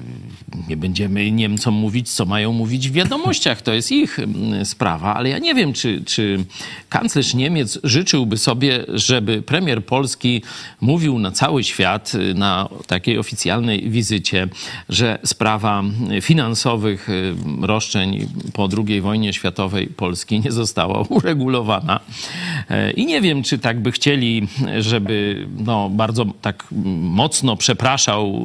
nie będziemy Niemcom mówić, co mają mówić w wiadomościach. To jest ich sprawa, ale ja nie wiem, czy, czy kanclerz Niemiec życzyłby sobie, żeby premier Polski mówił na cały świat y, na takiej oficjalnej wizycie, że sprawa finansowych y, roszczeń po II wojnie światowej Polski nie została uregulowana. E, I nie wiem, czy tak by chcieli, żeby no, bardzo tak mocno przepraszał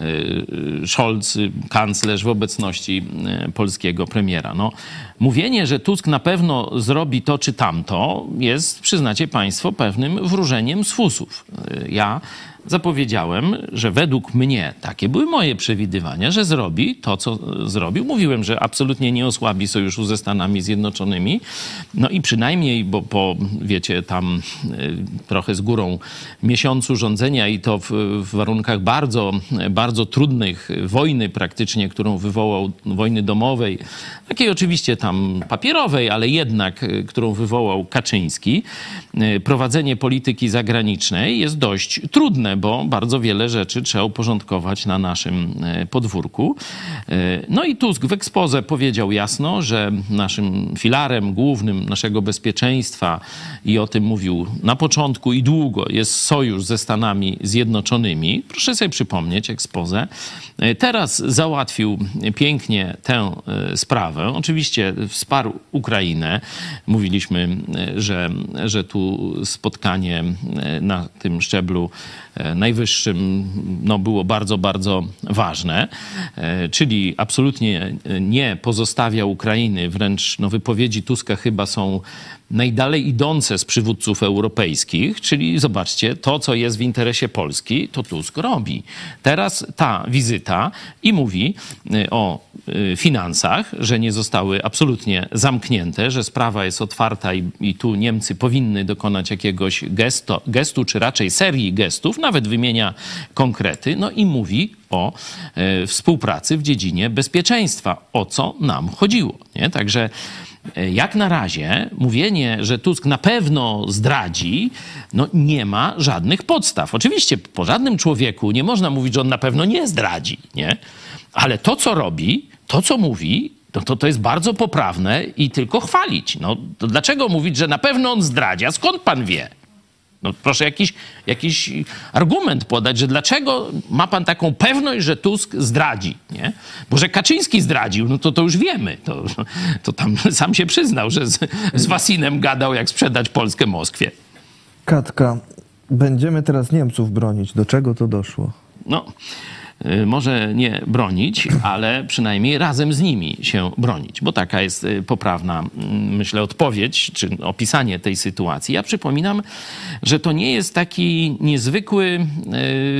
Y, y, Scholz, kanclerz w obecności y, polskiego premiera. No, mówienie, że Tusk na pewno zrobi to czy tamto, jest, przyznacie Państwo, pewnym wróżeniem z fusów. Ja zapowiedziałem, że według mnie, takie były moje przewidywania, że zrobi to, co zrobił. Mówiłem, że absolutnie nie osłabi sojuszu ze Stanami Zjednoczonymi. No i przynajmniej, bo po, wiecie, tam y, trochę z górą miesiącu rządzenia i to w, w warunkach bardzo, bardzo trudnych, wojny praktycznie, którą wywołał, wojny domowej, takiej oczywiście tam papierowej, ale jednak, którą wywołał Kaczyński, prowadzenie polityki zagranicznej jest dość trudne bo bardzo wiele rzeczy trzeba uporządkować na naszym e, podwórku. E, no i Tusk w ekspoze powiedział jasno, że naszym filarem głównym naszego bezpieczeństwa i o tym mówił na początku i długo jest sojusz ze Stanami Zjednoczonymi. Proszę sobie przypomnieć ekspozę. Teraz załatwił pięknie tę sprawę. Oczywiście wsparł Ukrainę. Mówiliśmy, że, że tu spotkanie na tym szczeblu e, najwyższym no, było bardzo, bardzo ważne, e, czyli absolutnie nie pozostawia Ukrainy, wręcz no, wypowiedzi Tuska chyba są najdalej idące z przywódców europejskich, czyli zobaczcie, to co jest w interesie Polski, to Tusk robi. Teraz ta wizyta i mówi y, o finansach, że nie zostały absolutnie zamknięte, że sprawa jest otwarta i, i tu Niemcy powinny dokonać jakiegoś gesto, gestu, czy raczej serii gestów, nawet wymienia konkrety, no i mówi o e, współpracy w dziedzinie bezpieczeństwa, o co nam chodziło. Nie? Także E, jak na razie mówienie, że Tusk na pewno zdradzi, no nie ma żadnych podstaw. Oczywiście po żadnym człowieku nie można mówić, że on na pewno nie zdradzi, nie? Ale to, co robi, to, co mówi, no to to jest bardzo poprawne i tylko chwalić. No, to dlaczego mówić, że na pewno on zdradzi? A skąd pan wie? No proszę jakiś, jakiś argument podać, że dlaczego ma pan taką pewność, że Tusk zdradzi, nie? Bo że Kaczyński zdradził, no to to już wiemy. To, to tam sam się przyznał, że z, z Wasinem gadał, jak sprzedać Polskę Moskwie. Katka, będziemy teraz Niemców bronić. Do czego to doszło? No, może nie bronić, ale przynajmniej razem z nimi się bronić, bo taka jest y, poprawna, mm, myślę, odpowiedź czy opisanie tej sytuacji. Ja przypominam, że to nie jest taki niezwykły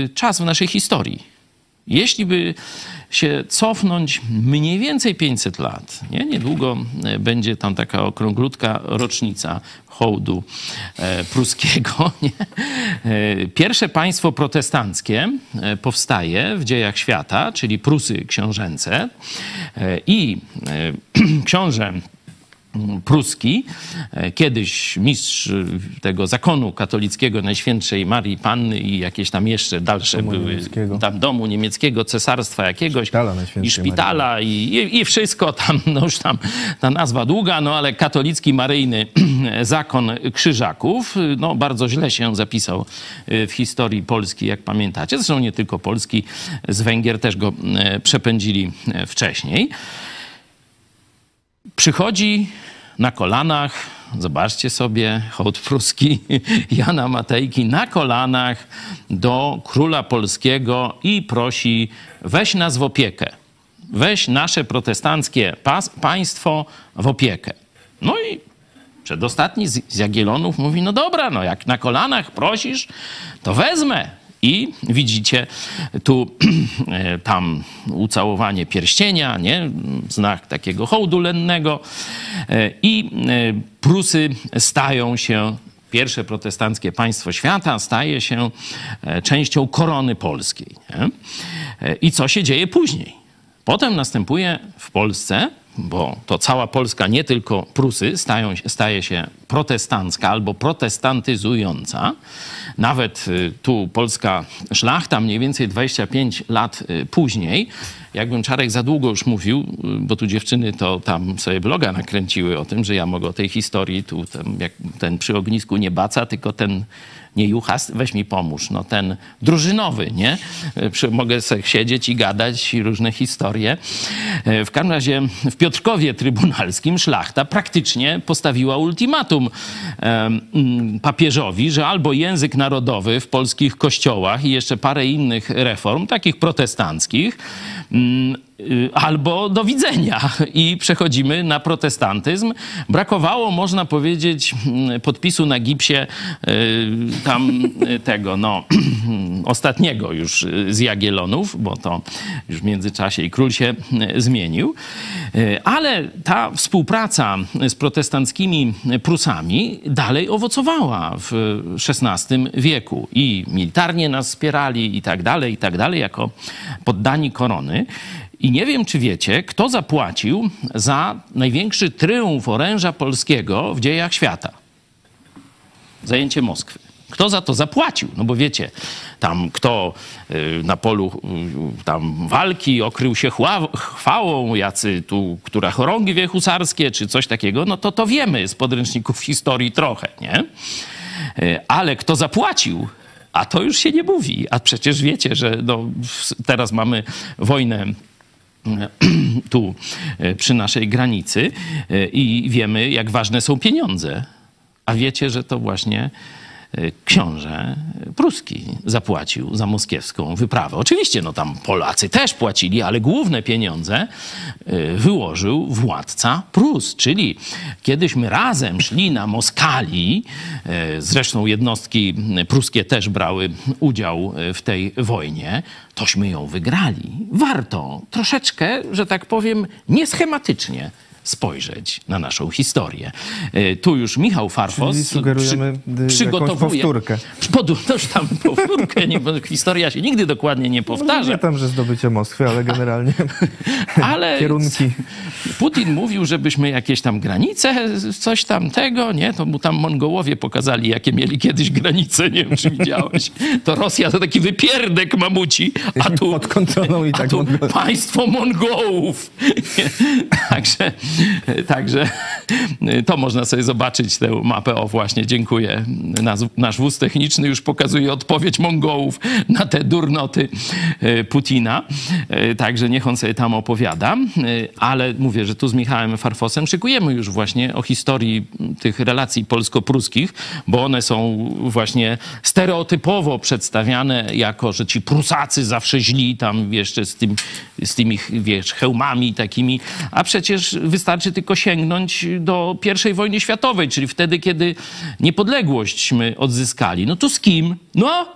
y, czas w naszej historii. Jeśli by się cofnąć mniej więcej 500 lat, nie? niedługo będzie tam taka okrąglutka rocznica hołdu e, pruskiego. Nie? E, pierwsze państwo protestanckie e, powstaje w dziejach świata, czyli Prusy książęce i książę pruski, e, kiedyś mistrz tego zakonu katolickiego Najświętszej Marii Panny i jakieś tam jeszcze dalsze domu były, niemieckiego. tam domu niemieckiego, cesarstwa jakiegoś szpitala i szpitala i, i, wszystko tam, no już tam ta nazwa długa, no ale katolicki maryjny zakon krzyżaków, no bardzo źle się zapisał e, w historii Polski, jak pamiętacie. Zresztą nie tylko Polski, z Węgier też go e, przepędzili wcześniej przychodzi na kolanach, zobaczcie sobie, hołd pruski Jana Matejki na kolanach do króla polskiego i prosi, weź nas w opiekę. Weź nasze protestanckie państwo w opiekę. No i przedostatni z, z Jagiellonów mówi, no dobra, no jak na kolanach prosisz, to wezmę. I widzicie tu e, tam ucałowanie pierścienia, nie? znak takiego hołdu lennego. E, I e, Prusy stają się pierwsze protestanckie państwo świata staje się częścią korony polskiej. Nie? I co się dzieje później? Potem następuje w Polsce bo to cała Polska, nie tylko Prusy, stają, staje się protestancka albo protestantyzująca. Nawet y, tu polska szlachta mniej więcej 25 lat y, później, jakbym Czarek za długo już mówił, y, bo tu dziewczyny to tam sobie bloga nakręciły o tym, że ja mogę o tej historii, tu ten, przy ognisku nie baca, tylko ten nie juchas, weź mi pomóż, no ten drużynowy, nie? Mogę sobie siedzieć i gadać różne historie. E, w każdym razie w Piotrkowie Trybunalskim szlachta praktycznie postawiła ultimatum mm, papieżowi, że albo język narodowy w polskich kościołach i jeszcze parę innych reform, takich protestanckich, mm, albo do widzenia i przechodzimy na protestantyzm. Brakowało, można powiedzieć, mm, podpisu na gipsie y, tam y, tego, no, ostatniego już z Jagielonów, bo to już w międzyczasie i król się zmienił. Ale ta współpraca z protestanckimi Prusami dalej owocowała w XVI wieku i militarnie nas wspierali i tak dalej, i tak dalej, jako poddani korony. I nie wiem, czy wiecie, kto zapłacił za największy tryumf oręża polskiego w dziejach świata. Zajęcie Moskwy. Kto za to zapłacił? No bo wiecie, tam kto y, na polu y, tam walki okrył się chwałą, jacy tu, która chorągwie husarskie, czy coś takiego, no to to wiemy z podręczników historii trochę, nie? Y, ale kto zapłacił, a to już się nie mówi. A przecież wiecie, że no, teraz mamy wojnę tu przy naszej granicy i wiemy, jak ważne są pieniądze. A wiecie, że to właśnie e, książę pruski zapłacił za moskiewską wyprawę. Oczywiście, no tam Polacy też płacili, ale główne pieniądze e, wyłożył władca Prus, czyli kiedyśmy razem szli na Moskali, e, zresztą jednostki pruskie też brały udział w tej wojnie, tośmy ją wygrali. Warto troszeczkę, że tak powiem, nieschematycznie spojrzeć na naszą historię. E, tu już Michał Farfos Czyli sugerujemy przy, przygotowuje... powtórkę. Pod, toż tam powtórkę, nie, bo historia się nigdy dokładnie nie powtarza. No, nie tam, że zdobycie Moskwy, ale generalnie ale kierunki. Putin mówił, żebyśmy jakieś tam granice, coś tam tego, nie? To mu tam Mongołowie pokazali, jakie mieli kiedyś granice, nie wiem, czy widziałeś. To Rosja to taki wypierdek mamuci, a tu, Pod kontrolą i tak a tu państwo Mongołów. Także Także to można sobie zobaczyć, tę mapę. O właśnie, dziękuję. Nasz, nasz wóz techniczny już pokazuje odpowiedź Mongołów na te durnoty e, Putina. E, także niech on sobie tam opowiada. E, ale mówię, że tu z Michałem Farfosem szykujemy już właśnie o historii tych relacji polsko-pruskich, bo one są właśnie stereotypowo przedstawiane jako, że ci Prusacy zawsze źli tam jeszcze z, tym, z tymi, wiesz, hełmami takimi, a przecież wystarczy tylko sięgnąć do I wojny światowej, czyli wtedy, kiedy niepodległośćśmy odzyskali. No to z kim? No,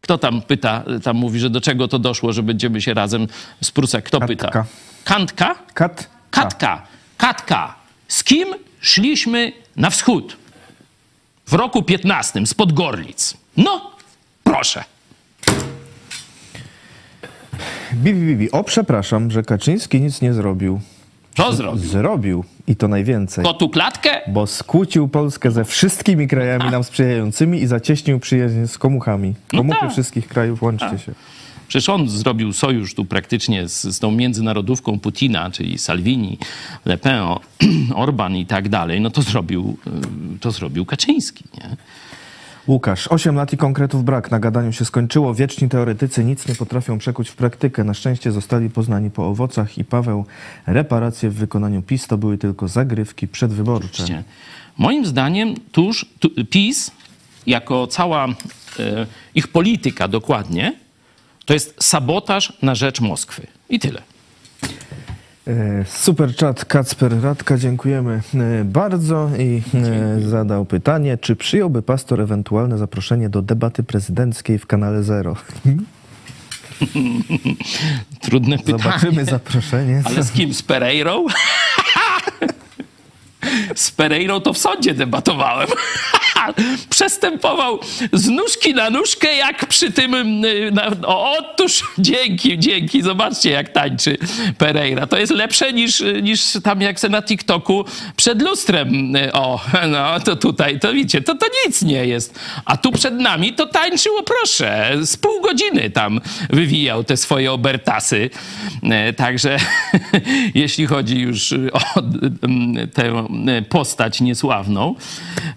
kto tam pyta, tam mówi, że do czego to doszło, że będziemy się razem z Prusem? Kto Katka. pyta? Kantka? Kat. Katka. Katka. Z kim szliśmy na wschód? W roku 15 spod Gorlic. No, proszę. Bibi, bibi. O, przepraszam, że Kaczyński nic nie zrobił. Co zrobił? Zrobił i to najwięcej. Kotu klatkę? Bo skłócił Polskę ze wszystkimi krajami nam sprzyjającymi i zacieśnił przyjaźń z komuchami. No Komuchy tak. wszystkich krajów, łączcie Tak. się. Przecież on zrobił sojusz tu praktycznie z, z tą międzynarodówką Putina, czyli Salvini, Le Pen, Orban i tak dalej. No to zrobił, y, to zrobił Kaczyński, nie? Łukasz, 8 lat i konkretów brak. Na gadaniu się skończyło. Wieczni teoretycy nic nie potrafią przekuć w praktykę. Na szczęście zostali poznani po owocach i Paweł, reparacje w wykonaniu PiS to były tylko zagrywki przedwyborcze. Moim zdaniem tuż tu, PiS, jako cała e, ich polityka dokładnie, to jest sabotaż na rzecz Moskwy. I tyle. E, Super chat Kacper Radka, dziękujemy e, bardzo i e, zadał pytanie, czy przyjąłby pastor ewentualne zaproszenie do debaty prezydenckiej w kanale Zero? Trudne pytanie. Zobaczymy zaproszenie. Ale z kim? Z Pereirą? Z Pereirą to w sądzie debatowałem. Przestępował z nóżki na nóżkę, jak przy tym. y, Na, o, otóż dzięki, dzięki. Zobaczcie, jak tańczy Pereira. To jest lepsze niż, niż tam, jak se na TikToku przed lustrem. y, O, no to tutaj, to widzicie, to, to nic nie jest. A tu przed nami to tańczyło, proszę, z pół godziny tam wywijał te swoje obertasy. E, Także jeśli chodzi już o tę postać niesławną,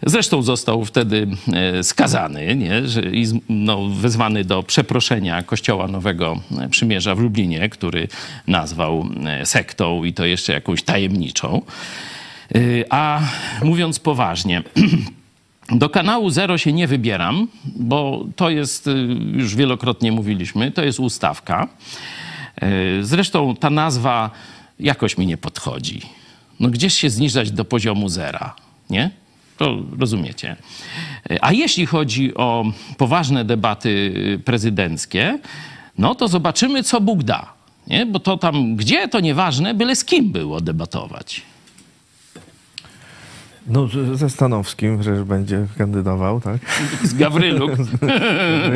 zresztą został wtedy e, skazany nie? Że, i no, wezwany do przeproszenia Kościoła Nowego Przymierza w Lublinie, który nazwał e, sektą i to jeszcze jakąś tajemniczą. E, A mówiąc poważnie, do kanału Zero się nie wybieram, bo to jest, już wielokrotnie mówiliśmy, to jest ustawka. Zresztą ta nazwa jakoś mi nie podchodzi. No gdzieś się zniżać do poziomu zera, nie? To rozumiecie. A jeśli chodzi o poważne debaty prezydenckie, no to zobaczymy, co Bóg da. Nie? Bo to tam gdzie, to nieważne, byle z kim było debatować. No, ze Stanowskim przecież będzie kandydował, tak? Z Gawryluk.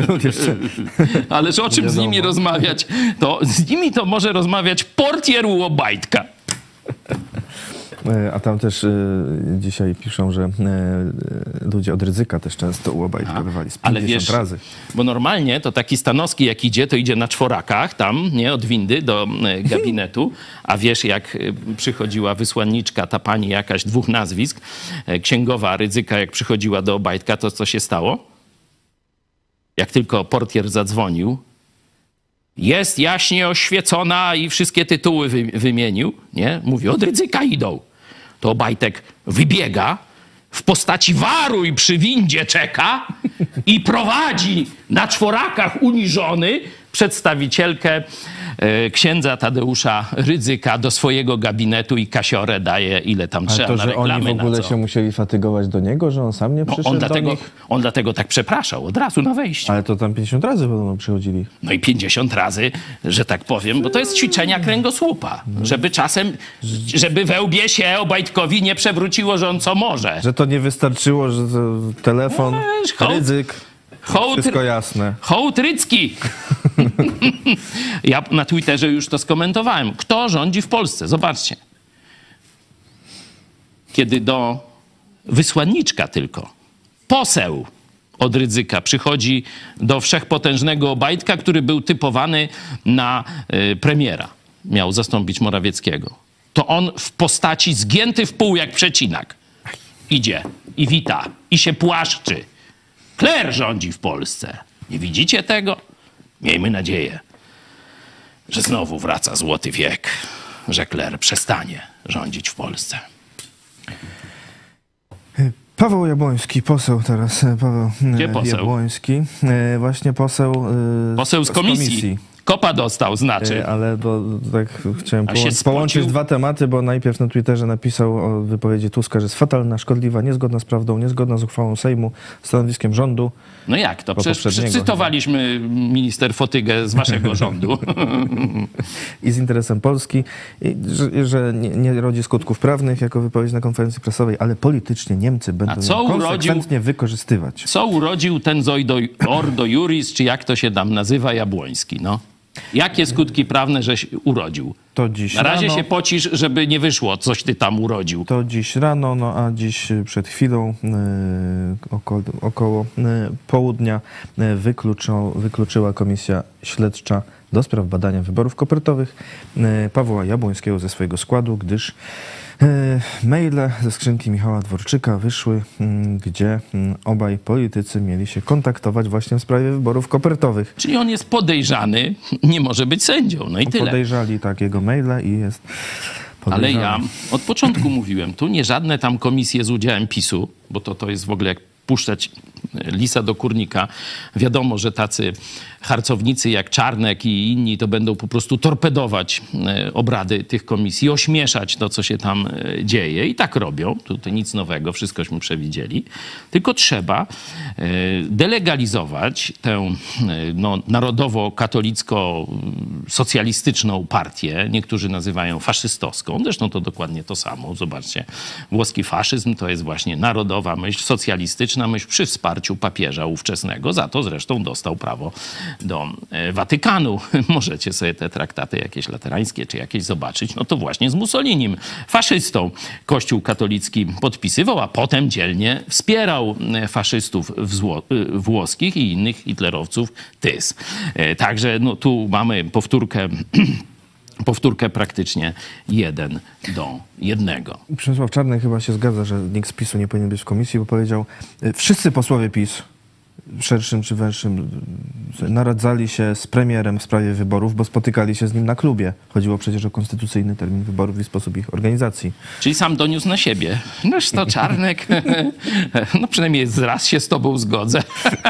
Ależ o czym z nimi rozmawiać? To z nimi to może rozmawiać portier u Obajtka. E, A tam też e, dzisiaj piszą, że e, ludzie od ryzyka też często u Obajtka bywali z 50 Ale wiesz, razy. bo normalnie to taki Stanowski jak idzie, to idzie na czworakach tam, nie, od windy do e, gabinetu, a wiesz jak e, przychodziła wysłanniczka, ta pani jakaś dwóch nazwisk, e, księgowa ryzyka, jak przychodziła do Obajtka, to co się stało? Jak tylko portier zadzwonił, jest jaśnie oświecona i wszystkie tytuły wy, wymienił, nie? Mówi, od ryzyka idą. To Obajtek wybiega, w postaci waruj przy windzie czeka i prowadzi na czworakach uniżony przedstawicielkę księdza Tadeusza Rydzyka do swojego gabinetu i kasiorę daje ile tam Ale trzeba to, na że oni w ogóle się musieli fatygować do niego, że on sam nie No, przyszedł on, do dlatego, nich? on dlatego tak przepraszał od razu na wejściu. Ale to tam 50 razy podobno przychodzili. No i 50 razy, że tak powiem, bo to jest ćwiczenia kręgosłupa. Żeby czasem, żeby we łbie się Obajtkowi nie przewróciło, że on co może. Że to nie wystarczyło, że telefon, hołd- ryzyk, Hołd, wszystko jasne. hołd rycki. ja na Twitterze już to skomentowałem. Kto rządzi w Polsce? Zobaczcie. Kiedy do wysłanniczka tylko, poseł od ryzyka przychodzi do wszechpotężnego Obajtka, który był typowany na y, premiera. Miał zastąpić Morawieckiego. To on w postaci zgięty w pół jak przecinak idzie i wita i się płaszczy. Kler rządzi w Polsce. Nie widzicie tego? Miejmy nadzieję, że znowu wraca złoty wiek, że Kler przestanie rządzić w Polsce. Paweł Jabłoński, poseł teraz, Paweł Gdzie poseł? Jabłoński. E, Właśnie poseł, e, Poseł z komisji. Kopa dostał, znaczy. E, Ale bo tak chciałem A połą- połączyć dwa tematy, bo najpierw na Twitterze napisał o wypowiedzi Tuska, że jest fatalna, szkodliwa, niezgodna z prawdą, niezgodna z uchwałą Sejmu, stanowiskiem rządu. No jak to? Przecież cytowaliśmy minister Fotygę z waszego rządu. i z interesem Polski, i że, że nie, nie rodzi skutków prawnych jako wypowiedź na konferencji prasowej, ale politycznie Niemcy będą co ją urodził- konsekwentnie wykorzystywać. Co urodził ten Zojdo, Ordo Juris, czy jak to się tam nazywa, Jabłoński, no? Jakie skutki prawne żeś urodził? To dziś Na razie rano, się pocisz, żeby nie wyszło, coś ty tam urodził. To dziś rano, no a dziś y, przed chwilą yy, około, około yy, południa yy, wykluczą, wykluczyła Komisja Śledcza do spraw badania wyborów kopertowych Pawła Jabłońskiego ze swojego składu, gdyż maile ze skrzynki Michała Dworczyka wyszły, yy, gdzie yy, obaj politycy mieli się kontaktować właśnie w sprawie wyborów kopertowych. Czyli on jest podejrzany, nie może być sędzią. No i tyle. Podejrzali tak jego maile i jest Ale podejrzany. ja od początku mówiłem, tu nie żadne tam komisje z udziałem PiSu, bo to, to jest w ogóle jak puszczać lisa do kurnika. Wiadomo, że tacy harcownicy jak Czarnek i inni to będą po prostu torpedować e, obrady tych komisji, ośmieszać to, co się tam e, dzieje. I tak robią. Tutaj nic nowego, wszystkośmy przewidzieli. Tylko trzeba e, delegalizować tę no, narodowo-katolicko-socjalistyczną partię. Niektórzy nazywają faszystowską. Zresztą to dokładnie to samo. Zobaczcie, włoski faszyzm to jest właśnie narodowa myśl, socjalistyczna myśl przy wsparciu papieża ówczesnego. Za to zresztą dostał prawo do e, Watykanu. Możecie sobie te traktaty jakieś laterańskie czy jakieś zobaczyć. No to właśnie z Mussolinim, faszystą, Kościół katolicki podpisywał, a potem dzielnie wspierał e, faszystów e, włoskich i innych hitlerowców TYS. Także no, tu mamy powtórkę powtórkę praktycznie jeden do jednego. Przemysław Czarny chyba się zgadza, że nikt z PiSu nie powinien być w komisji, bo powiedział, y, wszyscy posłowie PiS szerszym czy węższym naradzali się z premierem w sprawie wyborów, bo spotykali się z nim na klubie. Chodziło przecież o konstytucyjny termin wyborów i sposób ich organizacji. Czyli sam doniósł na siebie. Noż to Czarnek, no przynajmniej raz się z tobą zgodzę.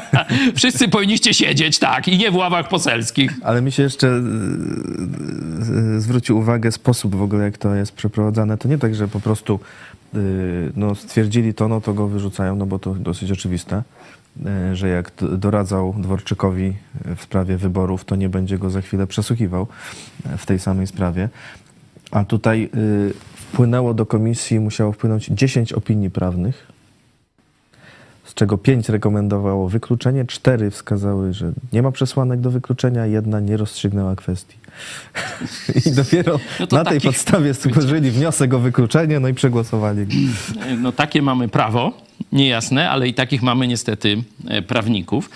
Wszyscy powinniście siedzieć, tak, i nie w ławach poselskich. Ale mi się jeszcze y, y, zwrócił uwagę sposób w ogóle, jak to jest przeprowadzane. To nie tak, że po prostu y, no, stwierdzili to, no to go wyrzucają, no bo to dosyć oczywiste, że jak doradzał Dworczykowi w sprawie wyborów, to nie będzie go za chwilę przesłuchiwał y, w tej samej sprawie. A tutaj wpłynęło do komisji, musiało wpłynąć 10 opinii prawnych. z czego pięć rekomendowało wykluczenie, cztery wskazały, że nie ma przesłanek do wykluczenia, jedna nie rozstrzygnęła kwestii. I dopiero No na tej takich- podstawie złożyli wniosek o wykluczenie, no i przegłosowali. No takie mamy prawo, niejasne, ale i takich mamy niestety e, prawników.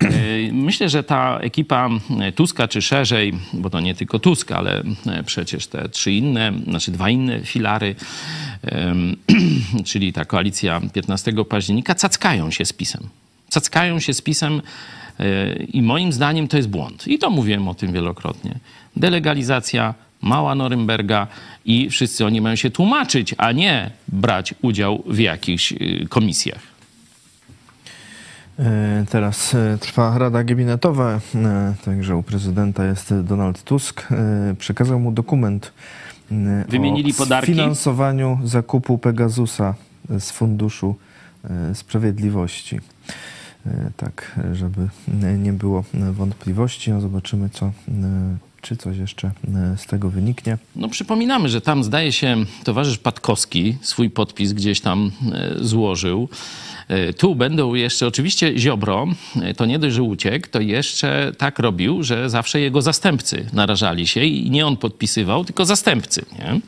E, Myślę, że ta ekipa e, Tuska, czy szerzej, bo to nie tylko Tusk, ale przecież te trzy inne, znaczy dwa inne filary, czyli ta koalicja 15 października, cackają się z PiSem. Cackają się z PiSem i moim zdaniem to jest błąd. I to mówiłem o tym wielokrotnie. Delegalizacja, mała Norymberga i wszyscy oni mają się tłumaczyć, a nie brać udział w jakichś y, komisjach. E, Teraz e, trwa Rada Gabinetowa, e, także u prezydenta jest Donald Tusk. Przekazał mu dokument Wymienili o finansowaniu zakupu Pegasusa z Funduszu Sprawiedliwości. Tak, żeby nie było wątpliwości. No zobaczymy, co, czy coś jeszcze e, z tego wyniknie. No przypominamy, że tam zdaje się towarzysz Patkowski swój podpis gdzieś tam e, złożył. E, Tu będą jeszcze, oczywiście Ziobro, e, to nie dość, że uciekł, to jeszcze tak robił, że zawsze jego zastępcy narażali się i nie on podpisywał, tylko zastępcy. Nie?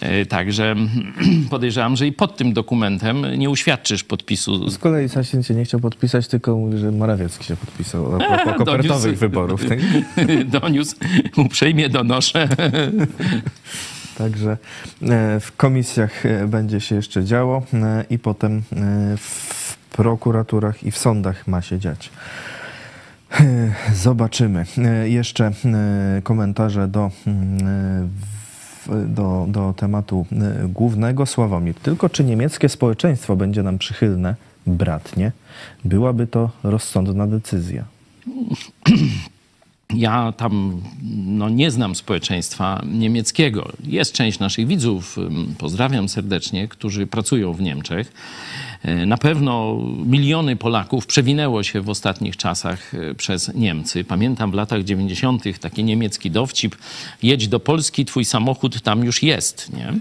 E, Także podejrzewam, że i pod tym dokumentem nie uświadczysz podpisu Z kolei Sasin się nie chciał podpisać, tylko mówi, że Morawiecki się podpisał a propos kopertowych wyborów. Tak? Doniósł, uprzejmie donoszę. Także e, w komisjach e, będzie się jeszcze działo e, i potem w prokuraturach i w sądach ma się dziać. Zobaczymy. Jeszcze komentarze do, mm, do, do tematu głównego. Sławomir, tylko czy niemieckie społeczeństwo będzie nam przychylne? Bratnie. Byłaby to rozsądna decyzja. Ja tam no, nie znam społeczeństwa niemieckiego. Jest część naszych widzów, pozdrawiam serdecznie, którzy pracują w Niemczech. E, Na pewno miliony Polaków przewinęło się w ostatnich czasach e, przez Niemcy. Pamiętam w latach 90. taki niemiecki dowcip: jedź do Polski, twój samochód tam już jest. Nie?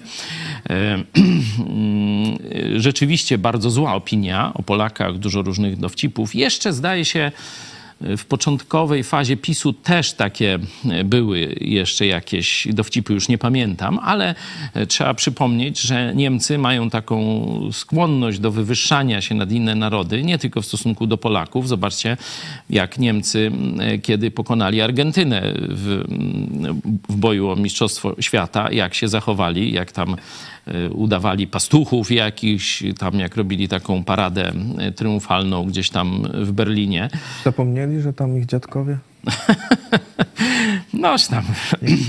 E, Rzeczywiście bardzo zła opinia o Polakach, dużo różnych dowcipów. Jeszcze zdaje się, w początkowej fazie PiSu też takie e, były jeszcze jakieś dowcipy, już nie pamiętam, ale e, trzeba przypomnieć, że Niemcy mają taką skłonność do wywyższania się nad inne narody, nie tylko w stosunku do Polaków. Zobaczcie, jak Niemcy, e, kiedy pokonali Argentynę w, w boju o Mistrzostwo Świata, jak się zachowali, jak tam udawali pastuchów jakichś, tam jak robili taką paradę triumfalną gdzieś tam w Berlinie. Zapomnieli, że tam ich dziadkowie? Noż tam.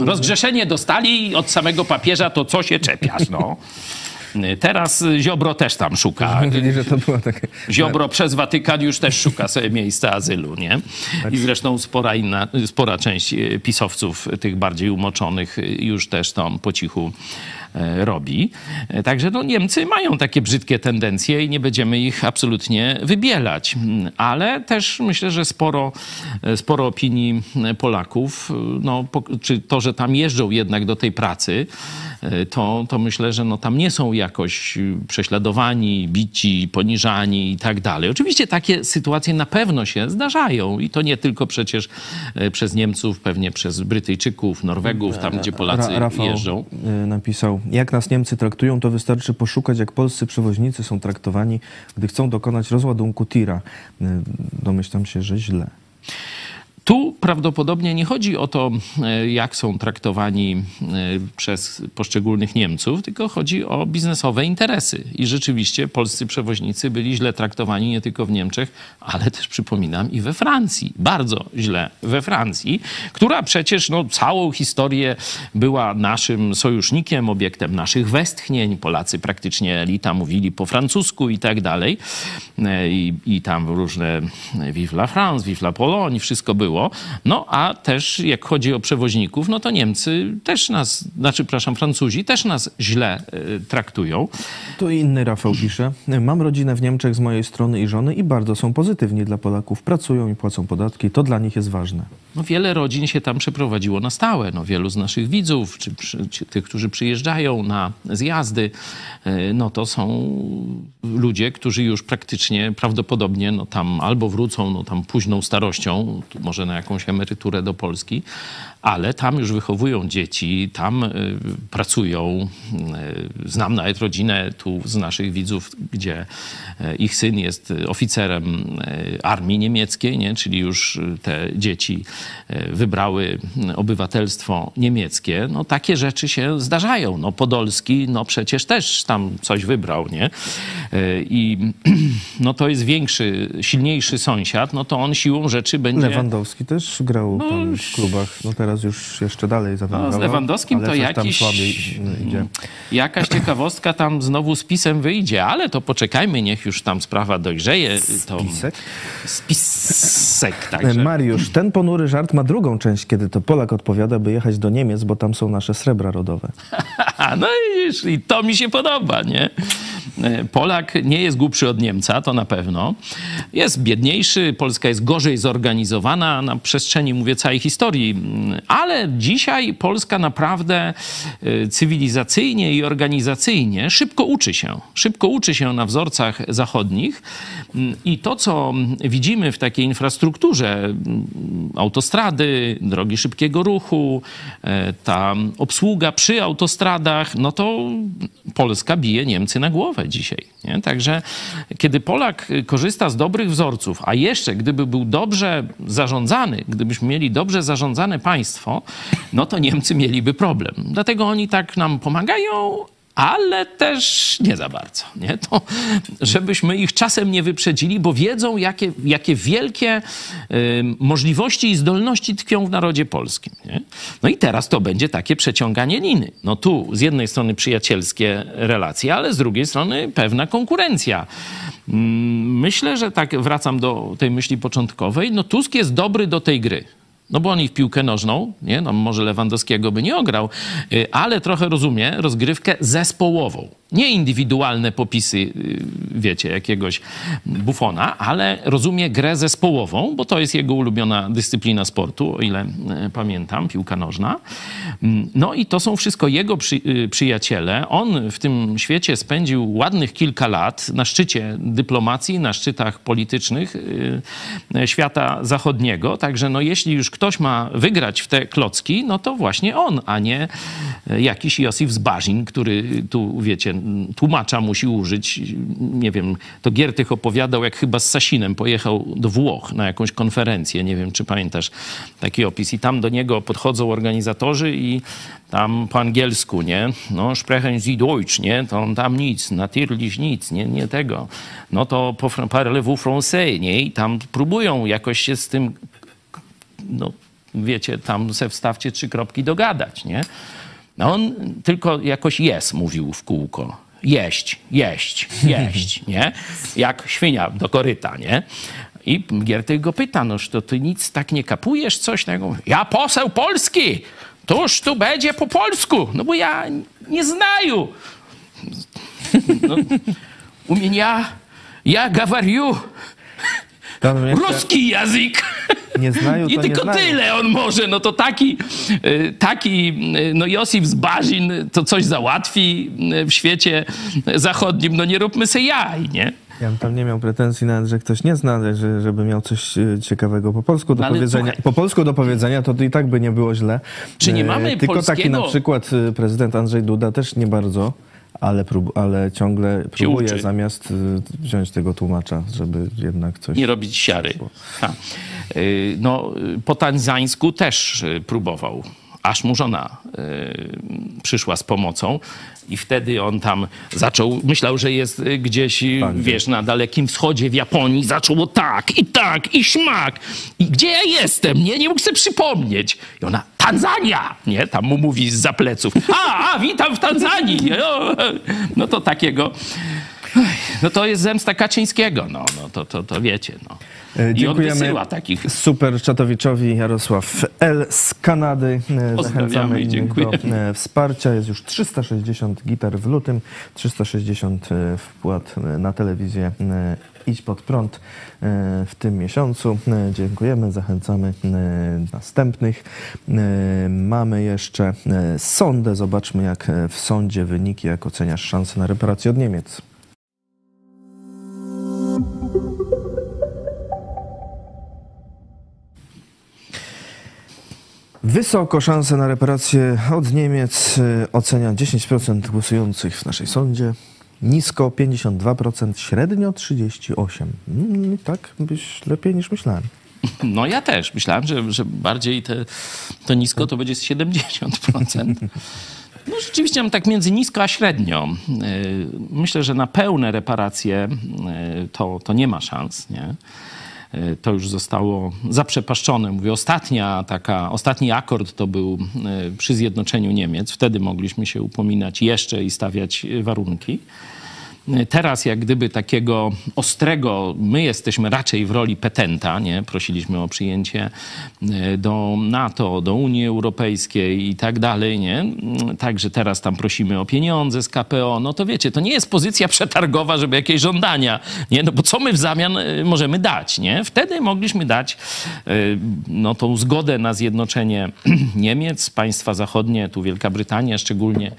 Rozgrzeszenie dostali od samego papieża, to co się czepiasz, no. Teraz Ziobro też tam szuka. Mówili, że to była taka... Ziobro przez Watykan już też szuka sobie miejsca azylu, nie? I zresztą spora, inna, spora część pisowców, tych bardziej umoczonych, już też tam po cichu robi. E, Także no, Niemcy mają takie brzydkie tendencje i nie będziemy ich absolutnie wybielać. Mm, Ale też myślę, że sporo, e, sporo opinii e, Polaków, e, no, czy to, że tam jeżdżą jednak do tej pracy, e, to, to myślę, że no, tam nie są jakoś prześladowani, bici, poniżani i tak dalej. Oczywiście takie sytuacje na pewno się zdarzają i to nie tylko przecież e, przez Niemców, pewnie przez Brytyjczyków, Norwegów, tam gdzie Polacy Ra- Rafał jeżdżą. y, jak nas Niemcy traktują, to wystarczy poszukać, jak polscy przewoźnicy są traktowani, gdy chcą dokonać rozładunku tira. Y, Domyślam się, że źle. Tu prawdopodobnie nie chodzi o to, e, jak są traktowani e, przez poszczególnych Niemców, tylko chodzi o biznesowe interesy. I rzeczywiście polscy przewoźnicy byli źle traktowani nie tylko w Niemczech, ale też przypominam i we Francji. Bardzo źle we Francji, która przecież no, całą historię była naszym sojusznikiem, obiektem naszych westchnień. Polacy praktycznie elita mówili po francusku i tak dalej. E, I, i tam różne Vive la France, Vive la Pologne, wszystko było. Było. No a też jak chodzi o przewoźników, no to Niemcy też nas, znaczy, przepraszam, Francuzi też nas źle y, traktują. Tu inny Rafał pisze. Mam rodzinę w Niemczech z mojej strony i żony i bardzo są pozytywni dla Polaków. Pracują i płacą podatki. To dla nich jest ważne. No wiele rodzin się tam przeprowadziło na stałe. No wielu z naszych widzów, czy, czy tych, którzy przyjeżdżają na zjazdy, y, no to są ludzie, którzy już praktycznie prawdopodobnie no tam albo wrócą no tam późną starością, może na jakąś emeryturę do Polski, ale tam już wychowują dzieci, tam y, pracują. Y, znam nawet rodzinę tu z naszych widzów, gdzie y, ich syn jest oficerem armii niemieckiej, nie? czyli już te dzieci wybrały obywatelstwo niemieckie. No takie rzeczy się zdarzają. No Podolski, no przecież też tam coś wybrał, nie? I no to jest większy, silniejszy sąsiad, no to on siłą rzeczy będzie... Lewandowski też grał tam w klubach, no teraz już jeszcze dalej no, Z Lewandowskim to jakiś, idzie. jakaś ciekawostka tam znowu z pisem wyjdzie, ale to poczekajmy, niech już tam sprawa dojrzeje. To... Spisek? Spisek, także. Mariusz, ten ponury żart ma drugą część, kiedy to Polak odpowiada, by jechać do Niemiec, bo tam są nasze srebra rodowe. no i, i to mi się podoba, nie? Polak nie jest głupszy od Niemca, to na pewno. Jest biedniejszy, Polska jest gorzej zorganizowana na przestrzeni, mówię, całej historii, ale dzisiaj Polska naprawdę y, cywilizacyjnie i organizacyjnie szybko uczy się. Szybko uczy się na wzorcach zachodnich i to, co widzimy w takiej infrastrukturze, autostrady, drogi szybkiego ruchu, e, ta obsługa przy autostradach, no to Polska bije Niemcy na głowę dzisiaj. Nie? Także kiedy Polak korzysta z dobrych wzorców, a jeszcze gdyby był dobrze zarządzany, gdybyśmy mieli dobrze zarządzane państwo, no to Niemcy mieliby problem. Dlatego oni tak nam pomagają, ale też nie za bardzo. Nie? To, żebyśmy ich czasem nie wyprzedzili, bo wiedzą, jakie, jakie wielkie y, możliwości i zdolności tkwią w narodzie polskim. Nie? No i teraz to będzie takie przeciąganie liny. No tu z jednej strony przyjacielskie relacje, ale z drugiej strony pewna konkurencja. Mm, myślę, że tak wracam do tej myśli początkowej. No Tusk jest dobry do tej gry. No bo oni w piłkę nożną, nie? No może Lewandowskiego by nie ograł, y, ale trochę rozumie rozgrywkę zespołową. Nie indywidualne popisy, y, wiecie, jakiegoś bufona, ale rozumie grę zespołową, bo to jest jego ulubiona dyscyplina sportu, o ile y, pamiętam, piłka nożna. Mm, no i to są wszystko jego przy, przyjaciele. On w tym świecie spędził ładnych kilka lat na szczycie dyplomacji, na szczytach politycznych świata zachodniego. Także no jeśli już ktoś ma wygrać w te klocki, no to właśnie on, a nie jakiś Josif Zbarzin, który tu, wiecie, tłumacza musi użyć. Nie wiem, to Giertych opowiadał, jak chyba z Sasinem pojechał do Włoch na jakąś konferencję. Nie wiem, czy pamiętasz taki opis. I tam do niego podchodzą organizatorzy i tam po angielsku, nie? No, sprechen Sie Deutsch, nie? To on tam nic, natürlich nic, nie, nie tego. No to parlez-vous français, nie? I tam próbują jakoś się z tym no wiecie, tam se wstawcie trzy kropki dogadać, nie? No on tylko jakoś jest mówił w kółko. Jeść, jeść, jeść, nie? Jak świnia do koryta, nie? I Giertych go pyta, noż to ty nic tak nie kapujesz, coś tego? Ja poseł polski, toż tu będzie po polsku, no bo ja nie znaju. No, u mnie ja, ja gawariu ruski język. Nie znają, I tylko tyle on może. No to taki, y, taki y, no Josif z Barzin to coś załatwi y, w świecie zachodnim. No nie róbmy se jaj, nie? Ja bym tam nie miał pretensji nawet, że ktoś nie zna, że, żeby miał coś ciekawego po polsku do no, powiedzenia. Słuchaj. Po polsku do powiedzenia to i tak by nie było źle. Czy nie mamy Tylko polskiego... taki na przykład prezydent Andrzej Duda też nie bardzo ale, prób, ale ciągle próbuje zamiast wziąć tego tłumacza, żeby jednak coś... Nie robić siary. Y, no, po tanzańsku też y, próbował aż mu żona y, przyszła z pomocą i wtedy on tam zaczął, myślał, że jest gdzieś, Pan wiesz, na Dalekim Wschodzie, w Japonii, zaczęło tak i tak i śmak. I gdzie ja jestem? Nie, nie mógł sobie przypomnieć. I ona, Tanzania! Nie, tam mu mówi z pleców. A, a, witam w Tanzanii! No to takiego No to jest zemsta Kaczyńskiego, no, no to, to, to wiecie. No. E, Dziękujemy takich. super czatowiczowi Jarosław L. z Kanady. E, Zachęcamy i dziękujemy. do e, wsparcia. Jest już 360 gitar w lutym, 360 e, wpłat na telewizję Idź pod prąd w tym miesiącu. Dziękujemy, zachęcamy następnych. Mamy jeszcze sondę. Zobaczmy, jak w sądzie wyniki, jak oceniasz szanse na reparację od Niemiec. Wysoko szanse na reparacje od Niemiec y, ocenia 10% głosujących w naszej sądzie. Nisko 52%, średnio 38%. Mm, tak byś lepiej niż myślałem. No ja też. Myślałem, że, że bardziej te, to nisko to będzie z 70%. No rzeczywiście mam tak między nisko a średnio. Yy, Myślę, że na pełne reparacje yy, to, to nie ma szans, nie? Yy, To już zostało zaprzepaszczone. Mówię, ostatnia taka, ostatni akord to był yy, przy zjednoczeniu Niemiec. Wtedy mogliśmy się upominać jeszcze i stawiać warunki. Teraz, jak gdyby takiego ostrego, my jesteśmy raczej w roli petenta, nie? Prosiliśmy o przyjęcie e, do NATO, do Unii Europejskiej i tak dalej, nie? Także teraz tam prosimy o pieniądze z KPO. No to wiecie, to nie jest pozycja przetargowa, żeby jakieś żądania, nie? No bo co my w zamian e, możemy dać, nie? Wtedy mogliśmy dać e, no tą zgodę na zjednoczenie Niemiec, państwa zachodnie, tu Wielka Brytania szczególnie,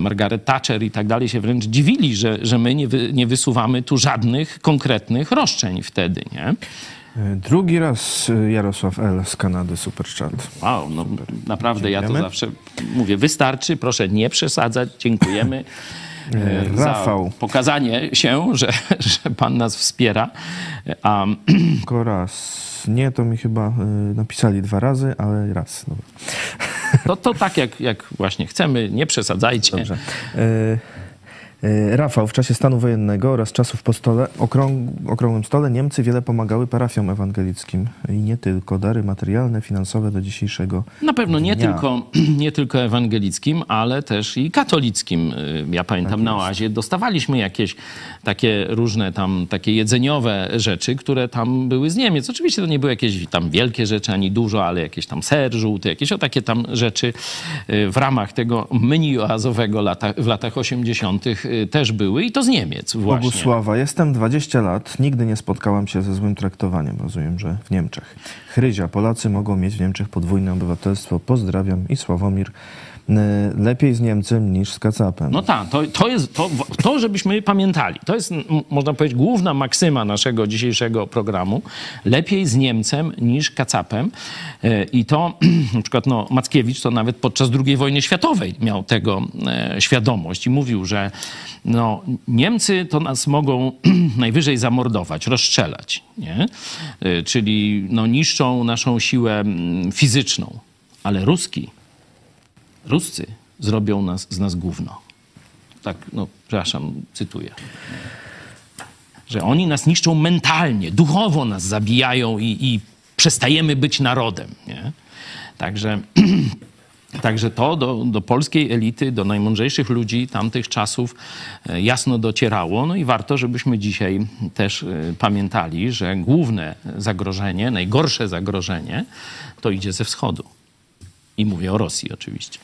Margaret Thatcher i tak dalej się wręcz dziwili, że, że my nie, wy, nie wysuwamy tu żadnych konkretnych roszczeń wtedy, nie? Drugi raz y, Jarosław L. z Kanady, super chat. Wow, no naprawdę ja to Dziękujemy. zawsze mówię, wystarczy, proszę nie przesadzać, dziękujemy. e, Rafał. Za pokazanie się, że, że pan nas wspiera. A Tylko raz. Nie, to mi chyba y, napisali dwa razy, ale raz. Dobra. to, to tak jak, jak właśnie chcemy, nie przesadzajcie. Dobrze. Y, Rafał, w czasie stanu wojennego oraz czasów po stole, okrąg, okrągłym stole Niemcy wiele pomagały parafiom ewangelickim i nie tylko. Dary materialne, finansowe do dzisiejszego Na pewno nie dnia. tylko, nie tylko ewangelickim, ale też i katolickim. Y, Ja pamiętam na oazie dostawaliśmy jakieś takie różne tam takie jedzeniowe rzeczy, które tam były z Niemiec. Oczywiście to nie były jakieś tam wielkie rzeczy, ani dużo, ale jakieś tam ser żółty, jakieś o takie tam rzeczy y, w ramach tego menu oazowego lata, w latach 80. y, też były i to z Niemiec właśnie. Bogusława, jestem 20 lat, nigdy nie spotkałam się ze złym traktowaniem. Rozumiem, że w Niemczech. Chryzia, Polacy mogą mieć w Niemczech podwójne obywatelstwo. Pozdrawiam i Sławomir. Y, Lepiej z Niemcem niż z Kacapem. No tak, to, to jest to, to, żebyśmy pamiętali. To jest, można powiedzieć, główna maksyma naszego dzisiejszego programu. Lepiej z Niemcem niż Kacapem. E, I to na przykład no, Mackiewicz to nawet podczas II wojny światowej miał tego e, świadomość i mówił, że no, Niemcy to nas mogą najwyżej zamordować, rozstrzelać. Nie? E, Czyli no, niszczą naszą siłę mm, fizyczną. Ale Ruski Ruscy zrobią nas, z nas gówno. Tak, no, przepraszam, cytuję. Że oni nas niszczą mentalnie, duchowo nas zabijają i, i przestajemy być narodem. Nie? Także, także to do, do polskiej elity, do najmądrzejszych ludzi tamtych czasów e, jasno docierało. No i warto, żebyśmy dzisiaj też e, pamiętali, że główne zagrożenie, najgorsze zagrożenie to idzie ze wschodu. I mówię o Rosji oczywiście.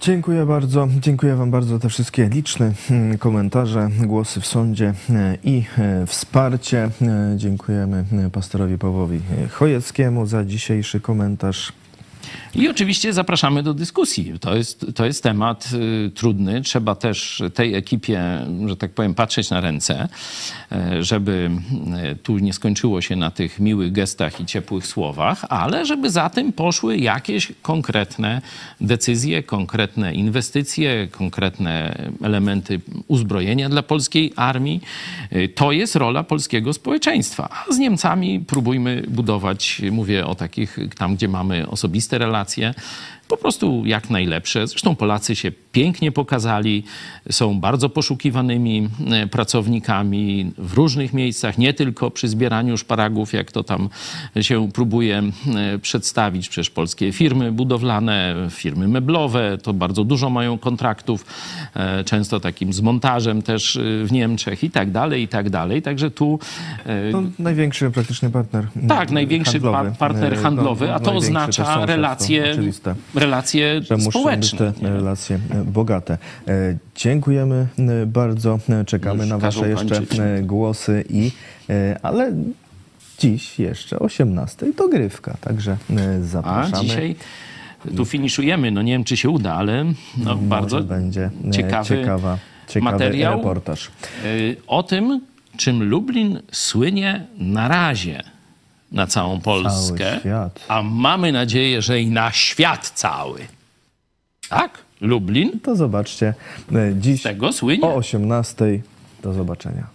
Dziękuję bardzo. Dziękuję Wam bardzo za te wszystkie liczne mm, komentarze, głosy w sądzie e, i e, wsparcie. Dziękujemy pastorowi Pawłowi Chojeckiemu za dzisiejszy komentarz. I oczywiście zapraszamy do dyskusji. To jest, to jest temat y, trudny. Trzeba też tej ekipie, że tak powiem, patrzeć na ręce, y, żeby y, tu nie skończyło się na tych miłych gestach i ciepłych słowach, ale żeby za tym poszły jakieś konkretne decyzje, konkretne inwestycje, konkretne elementy uzbrojenia dla polskiej armii. Y, To jest rola polskiego społeczeństwa. A z Niemcami próbujmy budować, mówię o takich tam, gdzie mamy osobiste relacje, po prostu jak najlepsze. Zresztą Polacy się pięknie pokazali, są bardzo poszukiwanymi e, pracownikami w różnych miejscach, nie tylko przy zbieraniu szparagów, jak to tam się próbuje e, przedstawić. Przecież polskie firmy budowlane, firmy meblowe, to bardzo dużo mają kontraktów, e, często takim z montażem też w Niemczech i tak dalej, i tak dalej. Także tu To największy praktycznie partner. tak, największy handlowy. pa- partner E, handlowy, no, a to oznacza relacje, oczywiste. Relacje że muszą społeczne. być te relacje e, bogate. E, Dziękujemy e, bardzo. Czekamy Już na Wasze jeszcze głosy i ale dziś jeszcze 18 dogrywka, także e, A zapraszamy. dzisiaj tu finiszujemy. No nie wiem, czy się uda, ale no, bardzo będzie ciekawy ciekawa, ciekawy materiał. reportaż. o tym, czym Lublin słynie na razie na całą Polskę, a mamy nadzieję, że i na świat cały. Tak, Lublin To zobaczcie, e, dziś z tego słynie. o 18 do zobaczenia.